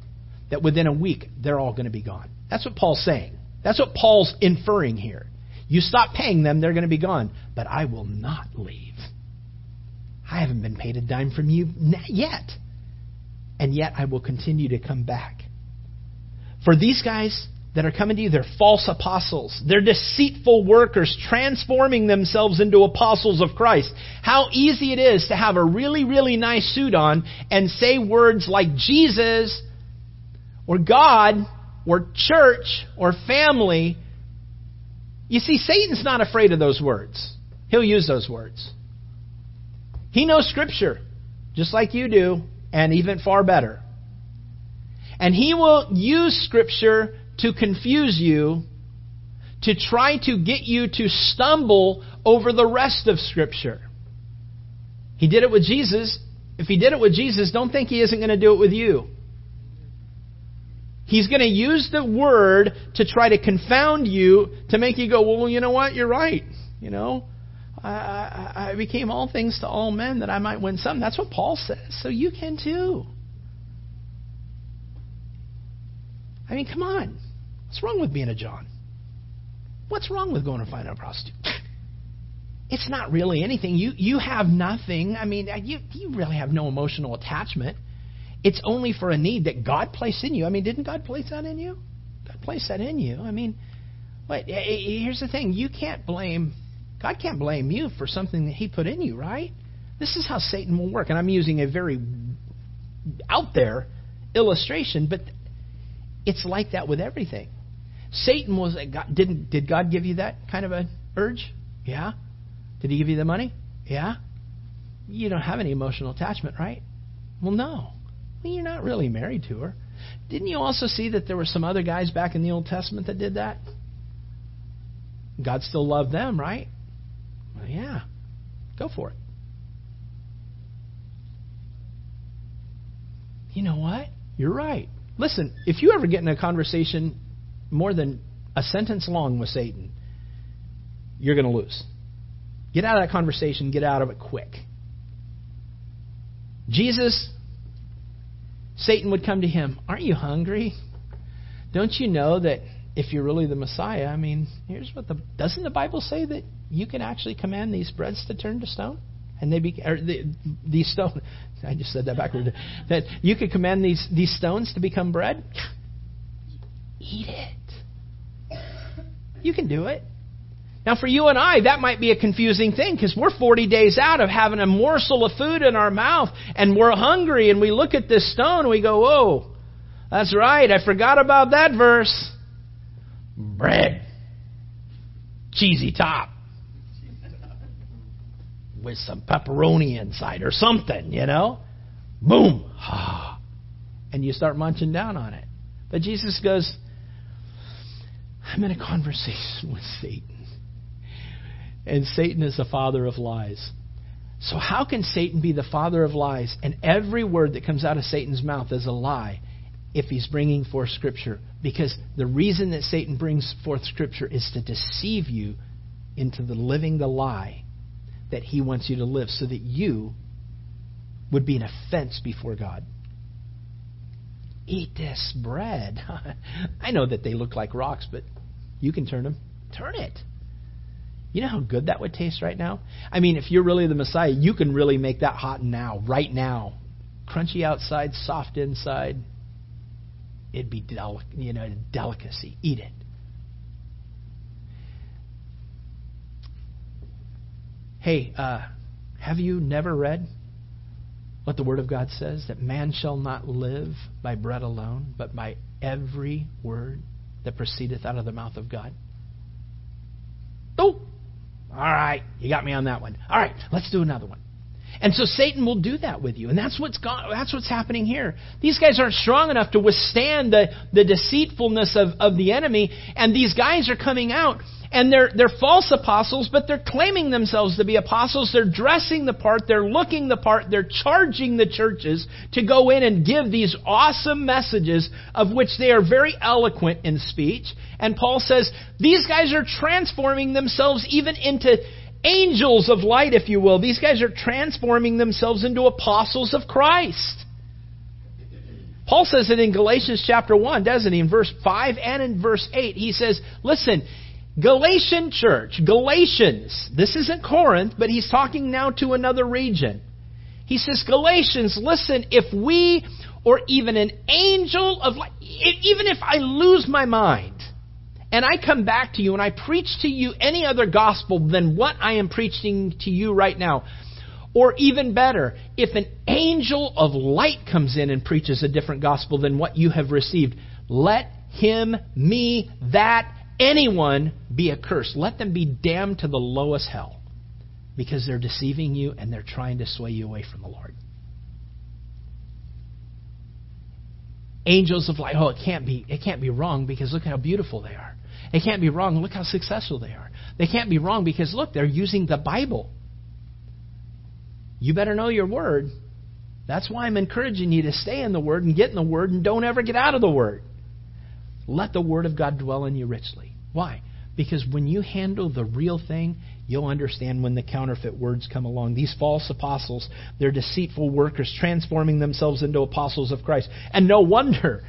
that within a week, they're all going to be gone. That's what Paul's saying. That's what Paul's inferring here. You stop paying them, they're going to be gone. But I will not leave. I haven't been paid a dime from you yet. And yet I will continue to come back. For these guys that are coming to you, they're false apostles. They're deceitful workers transforming themselves into apostles of Christ. How easy it is to have a really, really nice suit on and say words like Jesus or God or church or family. You see, Satan's not afraid of those words. He'll use those words. He knows Scripture, just like you do, and even far better. And he will use Scripture to confuse you, to try to get you to stumble over the rest of Scripture. He did it with Jesus. If he did it with Jesus, don't think he isn't going to do it with you. He's going to use the word to try to confound you, to make you go, well, you know what? You're right. You know, I, I became all things to all men that I might win some. That's what Paul says. So you can too. I mean, come on. What's wrong with being a John? What's wrong with going to find a prostitute? It's not really anything. You you have nothing. I mean, uh, you you really have no emotional attachment. It's only for a need that God placed in you. I mean, didn't God place that in you? God placed that in you. I mean, but uh, uh, here's the thing: you can't blame God can't blame you for something that He put in you, right? This is how Satan will work. And I'm using a very out there illustration, but it's like that with everything. Satan was uh, God, didn't did God give you that kind of an urge? Yeah. Did he give you the money? Yeah. You don't have any emotional attachment, right? Well, no. Well, you're not really married to her. Didn't you also see that there were some other guys back in the Old Testament that did that? God still loved them, right? Well, yeah, go for it. You know what? You're right. Listen, if you ever get in a conversation more than a sentence long with Satan, you're going to lose. Get out of that conversation, get out of it quick. Jesus, Satan would come to him, Aren't you hungry? Don't you know that if you're really the Messiah, I mean, here's what the doesn't the Bible say that you can actually command these breads to turn to stone? And they be or the, these stone. I just said that backward. That you could command these these stones to become bread. Eat it. You can do it. Now, for you and I, that might be a confusing thing because we're 40 days out of having a morsel of food in our mouth and we're hungry and we look at this stone and we go, Whoa, that's right, I forgot about that verse. bread, cheesy top, with some pepperoni inside or something, you know? Boom. And you start munching down on it. But Jesus goes, I'm in a conversation with Satan. And Satan is the father of lies. So, how can Satan be the father of lies and every word that comes out of Satan's mouth is a lie if he's bringing forth Scripture? Because the reason that Satan brings forth Scripture is to deceive you into the living the lie that he wants you to live so that you would be an offense before God. Eat this bread. I know that they look like rocks, but you can turn them. Turn it. You know how good that would taste right now? I mean, if you're really the Messiah, you can really make that hot now, right now. Crunchy outside, soft inside. It'd be del- you know, a delicacy. Eat it. Hey, uh, have you never read what the Word of God says? That man shall not live by bread alone, but by every word that proceedeth out of the mouth of God. Oh, all right, you got me on that one. All right, let's do another one. And so Satan will do that with you. And that's what's gone, that's what's happening here. These guys aren't strong enough to withstand the, the deceitfulness of, of the enemy. And these guys are coming out and they're, they're false apostles, but they're claiming themselves to be apostles. They're dressing the part. They're looking the part. They're charging the churches to go in and give these awesome messages of which they are very eloquent in speech. And Paul says these guys are transforming themselves even into angels of light, if you will. These guys are transforming themselves into apostles of Christ. Paul says it in Galatians chapter 1, doesn't he? In verse 5 and in verse 8, he says, Listen, Galatian church, Galatians, this isn't Corinth, but he's talking now to another region. He says, Galatians, listen, if we or even an angel of light, even if I lose my mind, and I come back to you and I preach to you any other gospel than what I am preaching to you right now, or even better, if an angel of light comes in and preaches a different gospel than what you have received, let him, me, that, anyone be accursed. Let them be damned to the lowest hell because they're deceiving you and they're trying to sway you away from the Lord. Angels of light. Oh, it can't be. It can't be wrong because look how beautiful they are. It can't be wrong. Look how successful they are. They can't be wrong because, look, they're using the Bible. You better know your word. That's why I'm encouraging you to stay in the word and get in the word and don't ever get out of the word. Let the word of God dwell in you richly. Why? Because when you handle the real thing, you'll understand when the counterfeit words come along. These false apostles, they're deceitful workers transforming themselves into apostles of Christ. And no wonder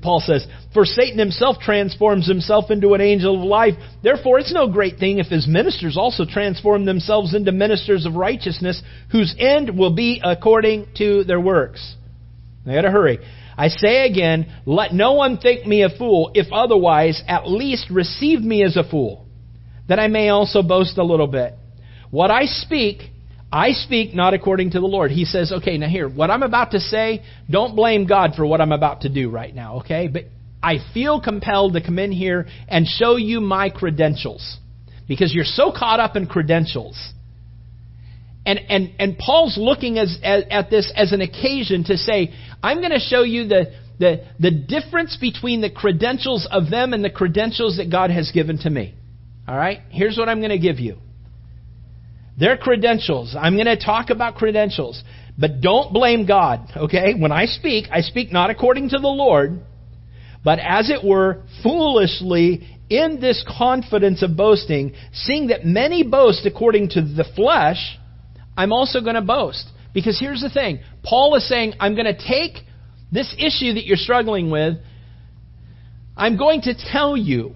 Paul says, For Satan himself transforms himself into an angel of light. Therefore, it's no great thing if his ministers also transform themselves into ministers of righteousness, whose end will be according to their works. Now, I gotta hurry. I say again, let no one think me a fool, if otherwise, at least receive me as a fool, that I may also boast a little bit. What I speak, I speak not according to the Lord. He says, okay, now here, what I'm about to say, don't blame God for what I'm about to do right now, okay? But I feel compelled to come in here and show you my credentials. Because you're so caught up in credentials. And, and, and Paul's looking as, as, at this as an occasion to say, I'm going to show you the, the, the difference between the credentials of them and the credentials that God has given to me. All right? Here's what I'm going to give you. Their credentials. I'm going to talk about credentials. But don't blame God, okay? When I speak, I speak not according to the Lord, but as it were, foolishly in this confidence of boasting, seeing that many boast according to the flesh, I'm also going to boast. Because here's the thing Paul is saying, I'm going to take this issue that you're struggling with, I'm going to tell you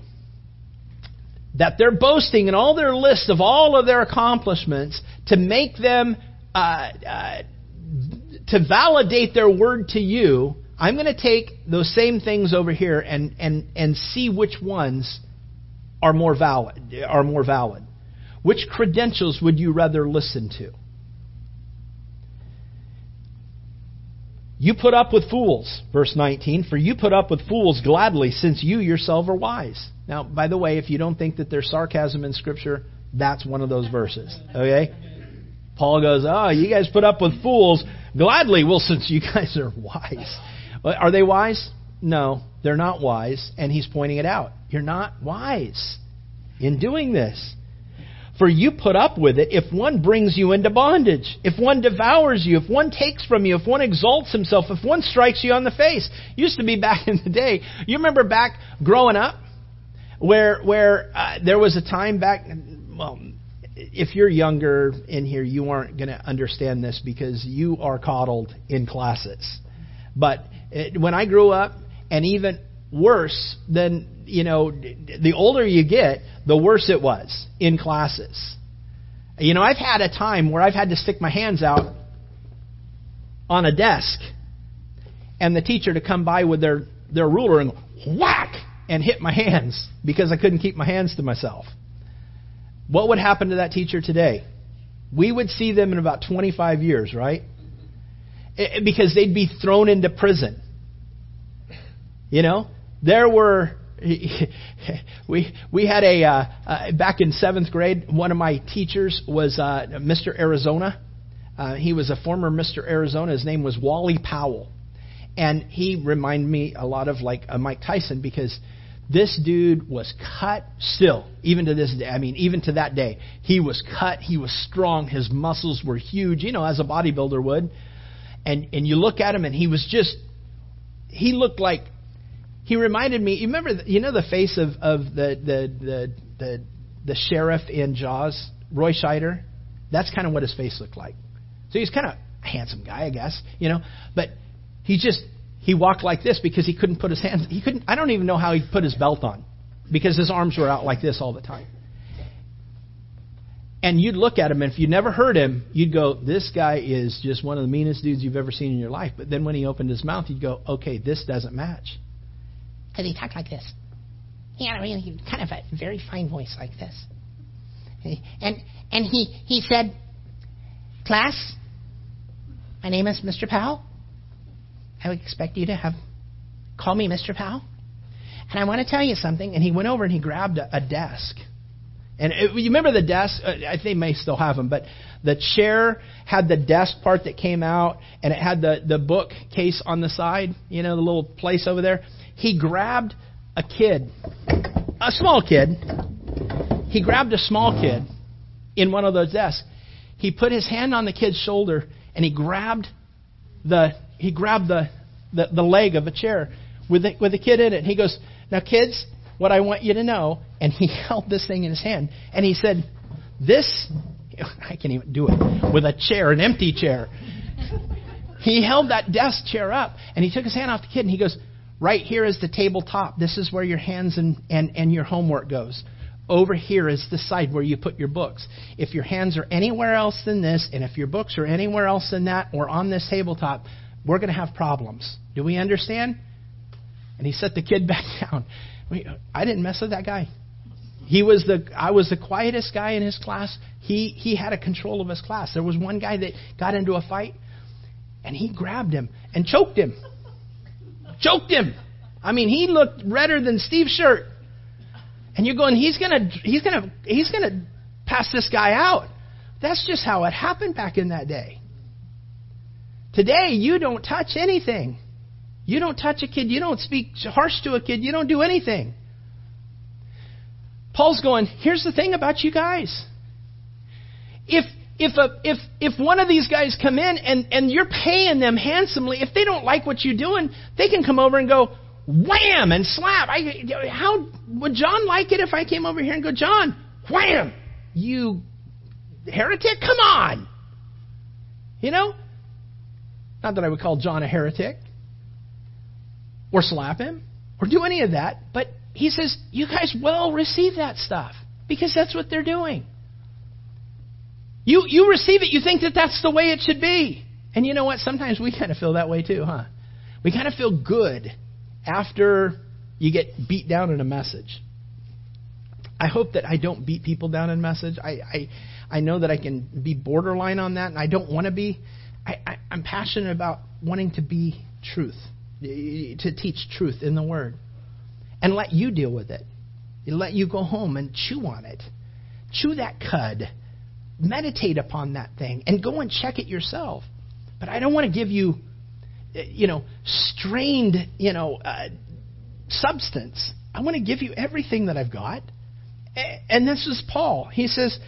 that they're boasting in all their list of all of their accomplishments to make them, uh, uh, to validate their word to you, I'm going to take those same things over here and, and, and see which ones are more valid. Are more valid. Which credentials would you rather listen to? You put up with fools, verse 19, for you put up with fools gladly, since you yourself are wise. Now, by the way, if you don't think that there's sarcasm in Scripture, that's one of those verses. Okay? Paul goes, Oh, you guys put up with fools. Gladly, well, since you guys are wise. Are they wise? No, they're not wise. And he's pointing it out. You're not wise in doing this. For you put up with it if one brings you into bondage, if one devours you, if one takes from you, if one exalts himself, if one strikes you on the face. Used to be back in the day. You remember back growing up where where uh, there was a time back well if you're younger in here you aren't going to understand this because you are coddled in classes. But it, when I grew up and even worse than you know, the older you get, the worse it was in classes. You know, I've had a time where I've had to stick my hands out on a desk and the teacher to come by with their, their ruler and whack and hit my hands because I couldn't keep my hands to myself. What would happen to that teacher today? We would see them in about 25 years, right? It, because they'd be thrown into prison. You know, there were we we had a uh, uh, back in seventh grade. One of my teachers was uh, Mr. Arizona. Uh, he was a former Mr. Arizona. His name was Wally Powell, and he reminded me a lot of like uh, Mike Tyson because this dude was cut still, even to this day. I mean, even to that day, he was cut. He was strong. His muscles were huge, you know, as a bodybuilder would. And and you look at him, and he was just he looked like he reminded me. You remember, you know, the face of of the the the the, the sheriff in Jaws, Roy Scheider. That's kind of what his face looked like. So he's kind of a handsome guy, I guess, you know. But he just he walked like this because he couldn't put his hands. He couldn't. I don't even know how he put his belt on because his arms were out like this all the time. And you'd look at him, and if you never heard him, you'd go, "This guy is just one of the meanest dudes you've ever seen in your life." But then when he opened his mouth, you'd go, "Okay, this doesn't match." Because he talked like this. He had a really kind of a very fine voice like this. And and he he said, "Class, my name is Mr. Powell. I would expect you to have call me Mr. Powell. And I want to tell you something." And he went over and he grabbed a, a desk. And it, you remember the desk? Uh, I think they may still have them, but the chair had the desk part that came out, and it had the the bookcase on the side. You know, the little place over there he grabbed a kid, a small kid. He grabbed a small kid in one of those desks. He put his hand on the kid's shoulder and he grabbed the he grabbed the the, the leg of a chair with the, with the kid in it. And he goes, "Now, kids, what I want you to know." And he held this thing in his hand and he said, "This." I can't even do it with a chair, an empty chair. He held that desk chair up and he took his hand off the kid and he goes, Right here is the tabletop. This is where your hands and, and, and your homework goes. Over here is the side where you put your books. If your hands are anywhere else than this, and if your books are anywhere else than that, or on this tabletop, we're going to have problems. Do we understand? And he set the kid back down. I didn't mess with that guy. He was the I was the quietest guy in his class. He he had a control of his class. There was one guy that got into a fight and he grabbed him and choked him choked him. I mean, he looked redder than Steve's shirt. And you're going, he's gonna, he's gonna, he's gonna pass this guy out. That's just how it happened back in that day. Today, you don't touch anything. You don't touch a kid. You don't speak harsh to a kid. You don't do anything. Paul's going, here's the thing about you guys. If if a, if if one of these guys come in and and you're paying them handsomely, if they don't like what you're doing, they can come over and go wham and slap. I, how would John like it if I came over here and go, John, wham, you heretic? Come on, you know. Not that I would call John a heretic or slap him or do any of that, but he says you guys will receive that stuff because that's what they're doing. You, you receive it, you think that that's the way it should be. And you know what? Sometimes we kind of feel that way too, huh? We kind of feel good after you get beat down in a message. I hope that I don't beat people down in message. I, I, I know that I can be borderline on that, and I don't want to be. I, I, I'm passionate about wanting to be truth, to teach truth in the Word, and let you deal with it. Let you go home and chew on it. Chew that cud. Meditate upon that thing and go and check it yourself. But I don't want to give you, uh, you know, strained, you know, uh, substance. I want to give you everything that I've got. And this is Paul. He says,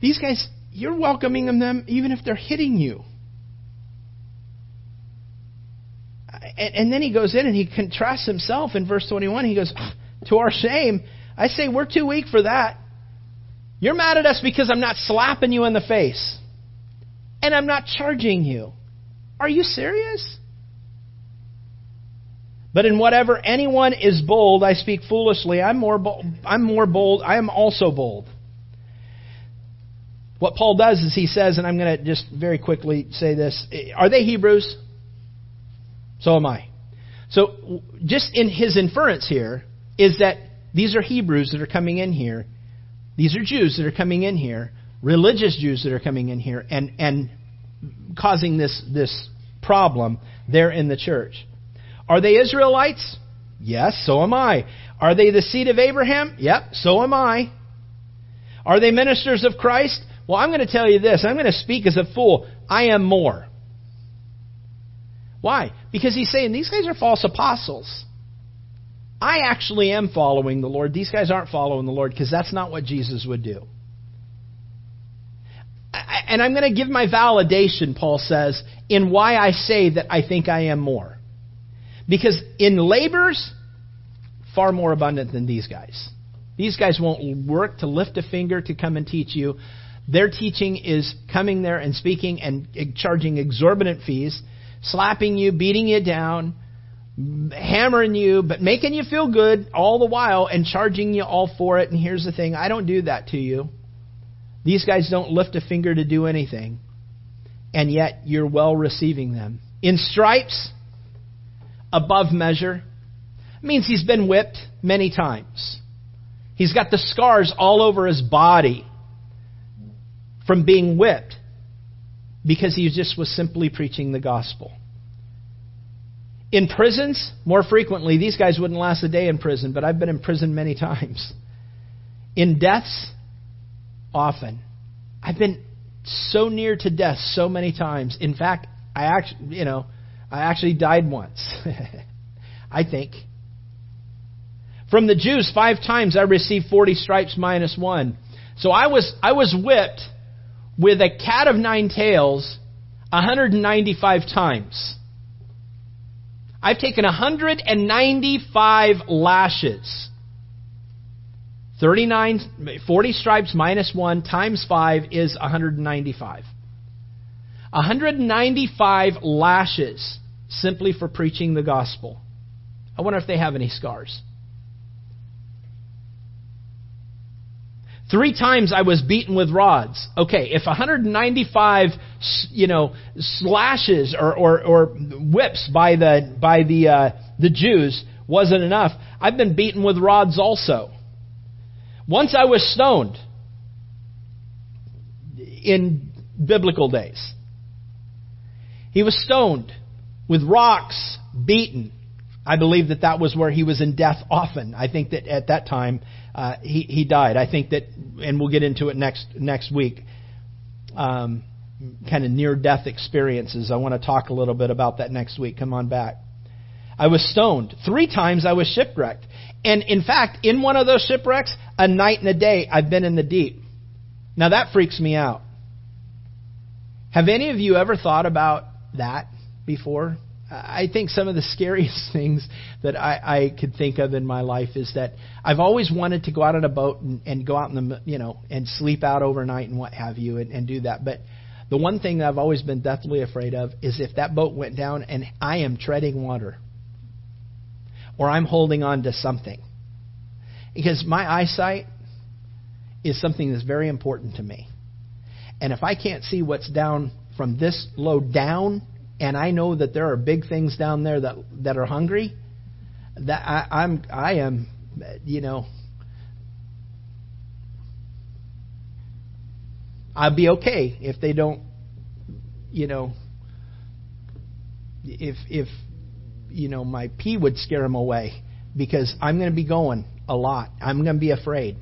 these guys, you're welcoming them even if they're hitting you. And then he goes in and he contrasts himself in verse 21. He goes, To our shame, I say we're too weak for that. You're mad at us because I'm not slapping you in the face. And I'm not charging you. Are you serious? But in whatever anyone is bold, I speak foolishly. I'm more bold. I'm more bold. I am also bold. What Paul does is he says, and I'm going to just very quickly say this: Are they Hebrews? So am I. So just in his inference here is that these are Hebrews that are coming in here. These are Jews that are coming in here, religious Jews that are coming in here, and and causing this this problem there in the church. Are they Israelites? Yes, so am I. Are they the seed of Abraham? Yep, so am I. Are they ministers of Christ? Well, I'm going to tell you this. I'm going to speak as a fool. I am more. Why? Because he's saying these guys are false apostles. I actually am following the Lord. These guys aren't following the Lord because that's not what Jesus would do. And I'm going to give my validation, Paul says, in why I say that I think I am more. Because in labors, far more abundant than these guys. These guys won't work to lift a finger to come and teach you. Their teaching is coming there and speaking and charging exorbitant fees, slapping you, beating you down, hammering you, but making you feel good all the while and charging you all for it. And here's the thing I don't do that to you. These guys don't lift a finger to do anything, and yet you're well receiving them. In stripes, above measure, means he's been whipped many times. He's got the scars all over his body from being whipped because he just was simply preaching the gospel. In prisons, more frequently, these guys wouldn't last a day in prison, but I've been in prison many times. In deaths, often. I've been so near to death so many times. In fact, I actually, you know, I actually died once. I think. From the Jews, five times I received 40 stripes minus one. So I was, I was whipped with a cat of nine tails 195 times. I've taken 195 lashes. 39, 40 stripes minus 1 times 5 is 195. 195 lashes simply for preaching the gospel. I wonder if they have any scars. Three times I was beaten with rods. Okay, if 195, you know, slashes or, or, or whips by the by the uh, the Jews wasn't enough, I've been beaten with rods also. Once I was stoned in biblical days. He was stoned with rocks, beaten. I believe that that was where he was in death often. I think that at that time uh, he he died. I think that, and we'll get into it next next week. Um, kind of near death experiences. I want to talk a little bit about that next week. Come on back. I was stoned three times. I was shipwrecked, and in fact, in one of those shipwrecks, a night and a day I've been in the deep. Now that freaks me out. Have any of you ever thought about that before? I think some of the scariest things that I, I could think of in my life is that I've always wanted to go out on a boat and, and go out in the you know and sleep out overnight and what have you and, and do that. But the one thing that I've always been deathly afraid of is if that boat went down and I am treading water or I'm holding on to something. Because my eyesight is something that's very important to me. And if I can't see what's down from this low down and I know that there are big things down there that that are hungry, that I, I'm I am, you know, I'd be okay if they don't, you know, if if you know my pee would scare them away because I'm going to be going a lot. I'm going to be afraid.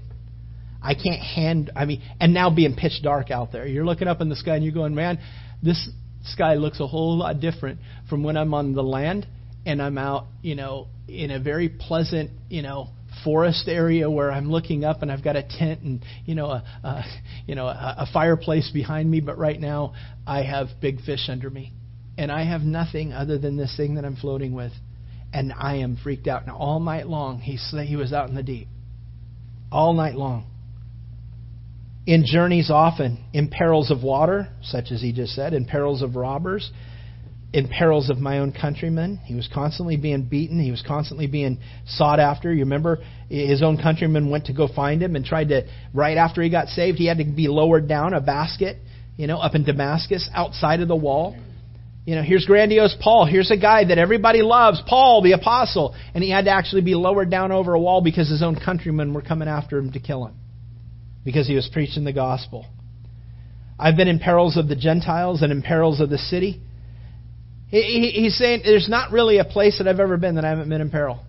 I can't hand. I mean, and now being pitch dark out there, you're looking up in the sky and you're going, man, this sky looks a whole lot different from when I'm on the land and I'm out, you know, in a very pleasant, you know, forest area where I'm looking up and I've got a tent and you know a, a you know a, a fireplace behind me, but right now I have big fish under me, and I have nothing other than this thing that I'm floating with, and I am freaked out. Now all night long he he was out in the deep, all night long. In journeys often, in perils of water, such as he just said, in perils of robbers, in perils of my own countrymen. He was constantly being beaten. He was constantly being sought after. You remember his own countrymen went to go find him and tried to, right after he got saved, he had to be lowered down a basket, you know, up in Damascus, outside of the wall. You know, here's grandiose Paul. Here's a guy that everybody loves, Paul, the apostle. And he had to actually be lowered down over a wall because his own countrymen were coming after him to kill him because he was preaching the gospel. I've been in perils of the Gentiles and in perils of the city. He's saying there's not really a place that I've ever been that I haven't been in peril.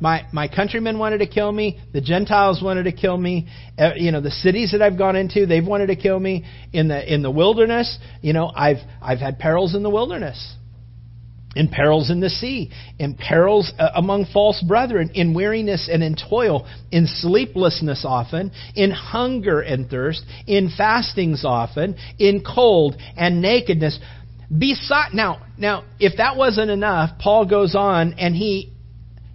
My my countrymen wanted to kill me. The Gentiles wanted to kill me. Uh, you know, the cities that I've gone into, they've wanted to kill me. In the in the wilderness, you know, I've I've had perils in the wilderness, in perils in the sea, in perils uh, among false brethren, in weariness and in toil, in sleeplessness often, in hunger and thirst, in fastings often, in cold and nakedness. Beside now, now if that wasn't enough, Paul goes on and he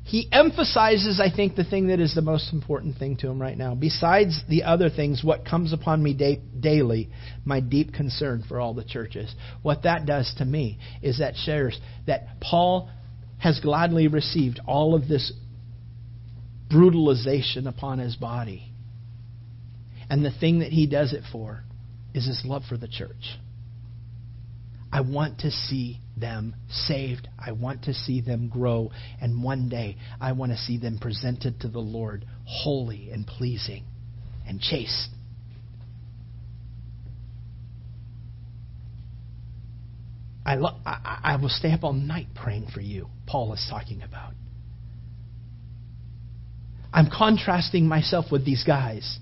he emphasizes, I think, the thing that is the most important thing to him right now. Besides the other things, what comes upon me da- daily, my deep concern for all the churches. What that does to me is that shares that Paul has gladly received all of this brutalization upon his body. And the thing that he does it for is his love for the church. I want to see them saved. I want to see them grow. And one day, I want to see them presented to the Lord holy and pleasing and chaste. I, lo- I, I will stay up all night praying for you, Paul is talking about. I'm contrasting myself with these guys.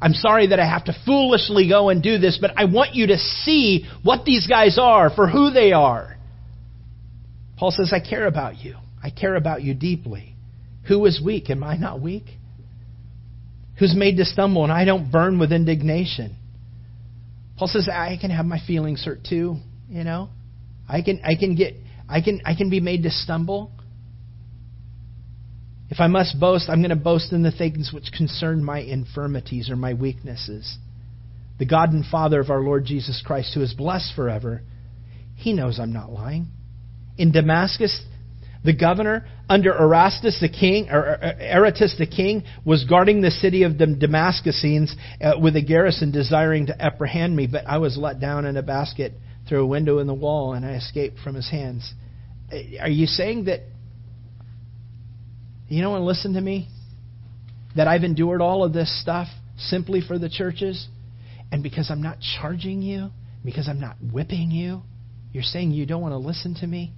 I'm sorry that I have to foolishly go and do this, but I want you to see what these guys are for who they are. Paul says, I care about you. I care about you deeply. Who is weak? Am I not weak? Who's made to stumble and I don't burn with indignation? Paul says, I can have my feelings hurt too, you know? I can I can get I can I can be made to stumble. If I must boast, I'm going to boast in the things which concern my infirmities or my weaknesses. The God and Father of our Lord Jesus Christ, who is blessed forever, he knows I'm not lying. In Damascus, the governor under Erastus the king, or Aretas the king, was guarding the city of the Damascusians uh, with a garrison desiring to apprehend me, but I was let down in a basket through a window in the wall and I escaped from his hands. Uh, are you saying that you know, and listen to me, that I've endured all of this stuff simply for the churches, and because I'm not charging you, because I'm not whipping you, you're saying you don't want to listen to me?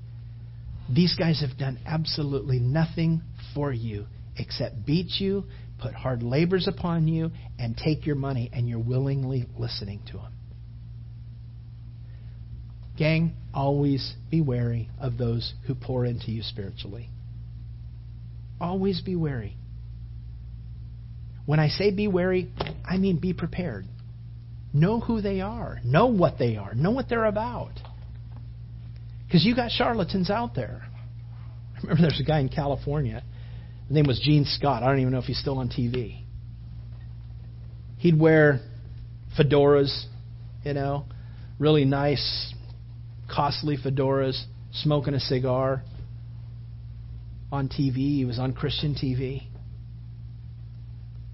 These guys have done absolutely nothing for you except beat you, put hard labors upon you, and take your money, and you're willingly listening to them. Gang, always be wary of those who pour into you spiritually. Always be wary. When I say be wary, I mean be prepared. Know who they are. Know what they are. Know what they're about. Because you got charlatans out there. I remember there's a guy in California. His name was Gene Scott. I don't even know if he's still on TV. He'd wear fedoras, you know, really nice, costly fedoras, smoking a cigar on TV. He was on Christian TV.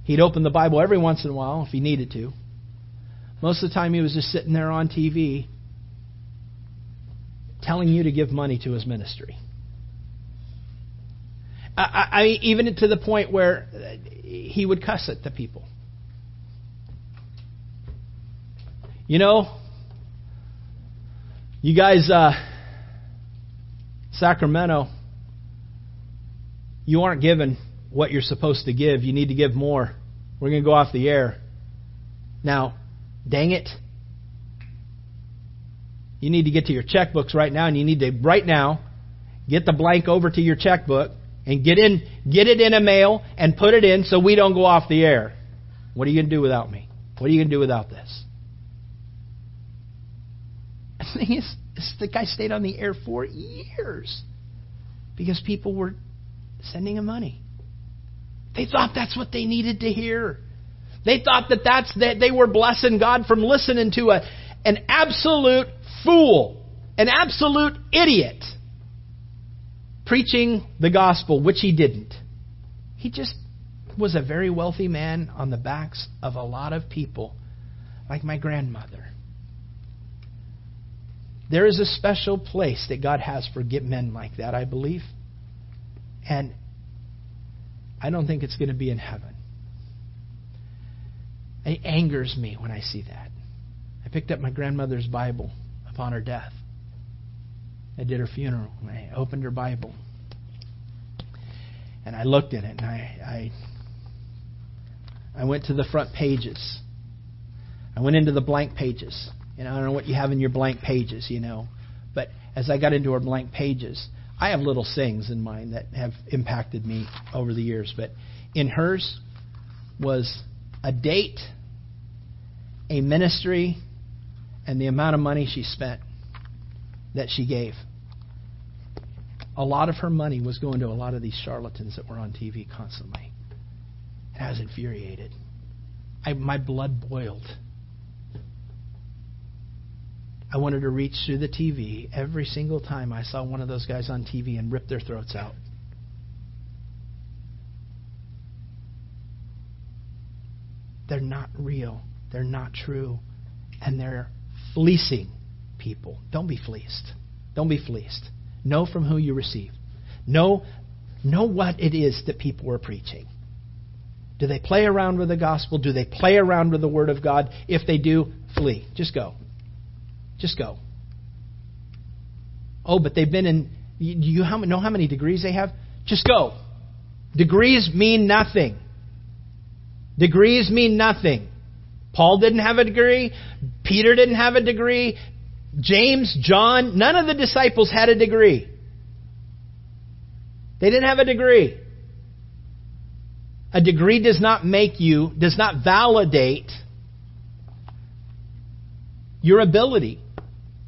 He'd open the Bible every once in a while if he needed to. Most of the time, he was just sitting there on TV telling you to give money to his ministry. I, I, even to the point where he would cuss at the people. You know, you guys, uh, Sacramento, you aren't given what you're supposed to give. You need to give more. We're going to go off the air. Now, dang it. You need to get to your checkbooks right now, and you need to, right now, get the blank over to your checkbook and get in get it in a mail and put it in so we don't go off the air. What are you going to do without me? What are you going to do without this? The thing is, the guy stayed on the air for years because people were sending him money. They thought that's what they needed to hear. They thought that that's that they were blessing God from listening to a an absolute fool, an absolute idiot preaching the gospel, which he didn't. He just was a very wealthy man on the backs of a lot of people, like my grandmother. There is a special place that God has for men like that, I believe. And I don't think it's going to be in heaven. It angers me when I see that. I picked up my grandmother's Bible upon her death. I did her funeral. I opened her Bible. And I looked at it and I, I I went to the front pages. I went into the blank pages. And I don't know what you have in your blank pages, you know. But as I got into her blank pages, I have little things in mine that have impacted me over the years. But in hers was a date, a ministry, and the amount of money she spent that she gave. A lot of her money was going to a lot of these charlatans that were on TV constantly. And I was infuriated. I, my blood boiled. I wanted to reach through the TV every single time I saw one of those guys on TV and rip their throats out. They're not real. They're not true. And they're fleecing people. Don't be fleeced. Don't be fleeced. Know from who you receive. Know, know what it is that people are preaching. Do they play around with the gospel? Do they play around with the Word of God? If they do, flee. Just go. Just go. Oh, but they've been in. Do you know how many degrees they have? Just go. Degrees mean nothing. Degrees mean nothing. Paul didn't have a degree. Peter didn't have a degree. James, John, none of the disciples had a degree. They didn't have a degree. A degree does not make you, does not validate your ability.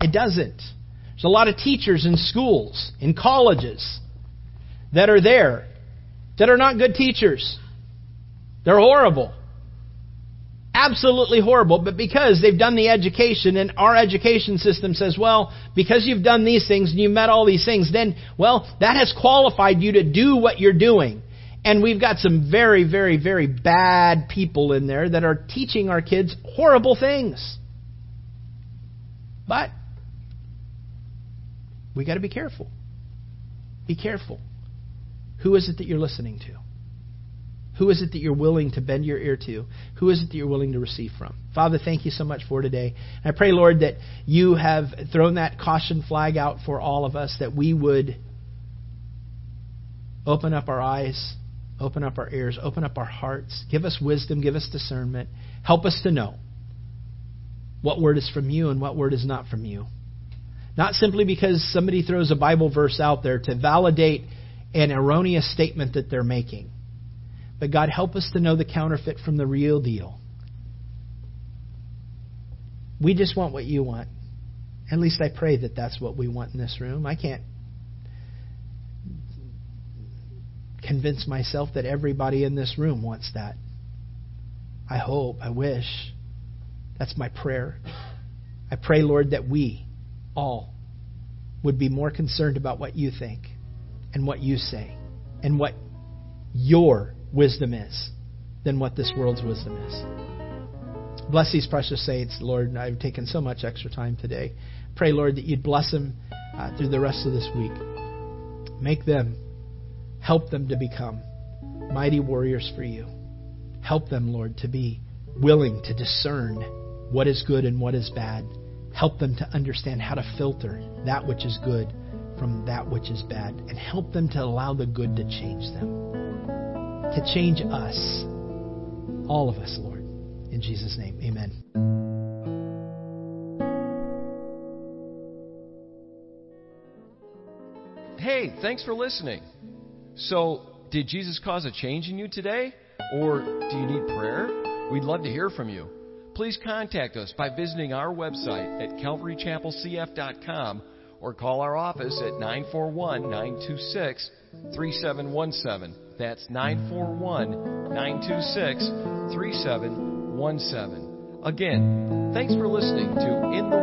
It doesn't. There's a lot of teachers in schools, in colleges, that are there that are not good teachers. They're horrible absolutely horrible, but because they've done the education and our education system says, well, because you've done these things and you met all these things, then, well, that has qualified you to do what you're doing. And we've got some very, very, very bad people in there that are teaching our kids horrible things. But we got to be careful. Be careful. Who is it that you're listening to? Who is it that you're willing to bend your ear to? Who is it that you're willing to receive from? Father, thank you so much for today. I pray, Lord, that you have thrown that caution flag out for all of us, that we would open up our eyes, open up our ears, open up our hearts. Give us wisdom, give us discernment. Help us to know what word is from you and what word is not from you. Not simply because somebody throws a Bible verse out there to validate an erroneous statement that they're making but God, help us to know the counterfeit from the real deal. We just want what you want. At least I pray that that's what we want in this room. I can't convince myself that everybody in this room wants that. I hope, I wish. That's my prayer. I pray, Lord, that we all would be more concerned about what you think and what you say and what your wisdom is than what this world's wisdom is. Bless these precious saints, Lord. I've taken so much extra time today. Pray, Lord, that you'd bless them uh, through the rest of this week. Make them, help them to become mighty warriors for you. Help them, Lord, to be willing to discern what is good and what is bad. Help them to understand how to filter that which is good from that which is bad. And help them to allow the good to change them. to change us, all of us, Lord. In Jesus' name, amen. Hey, thanks for listening. So, did Jesus cause a change in you today? Or do you need prayer? We'd love to hear from you. Please contact us by visiting our website at calvarychapelcf.com or call our office at 941 926 3717. That's 941 926 3717. Again, thanks for listening to In the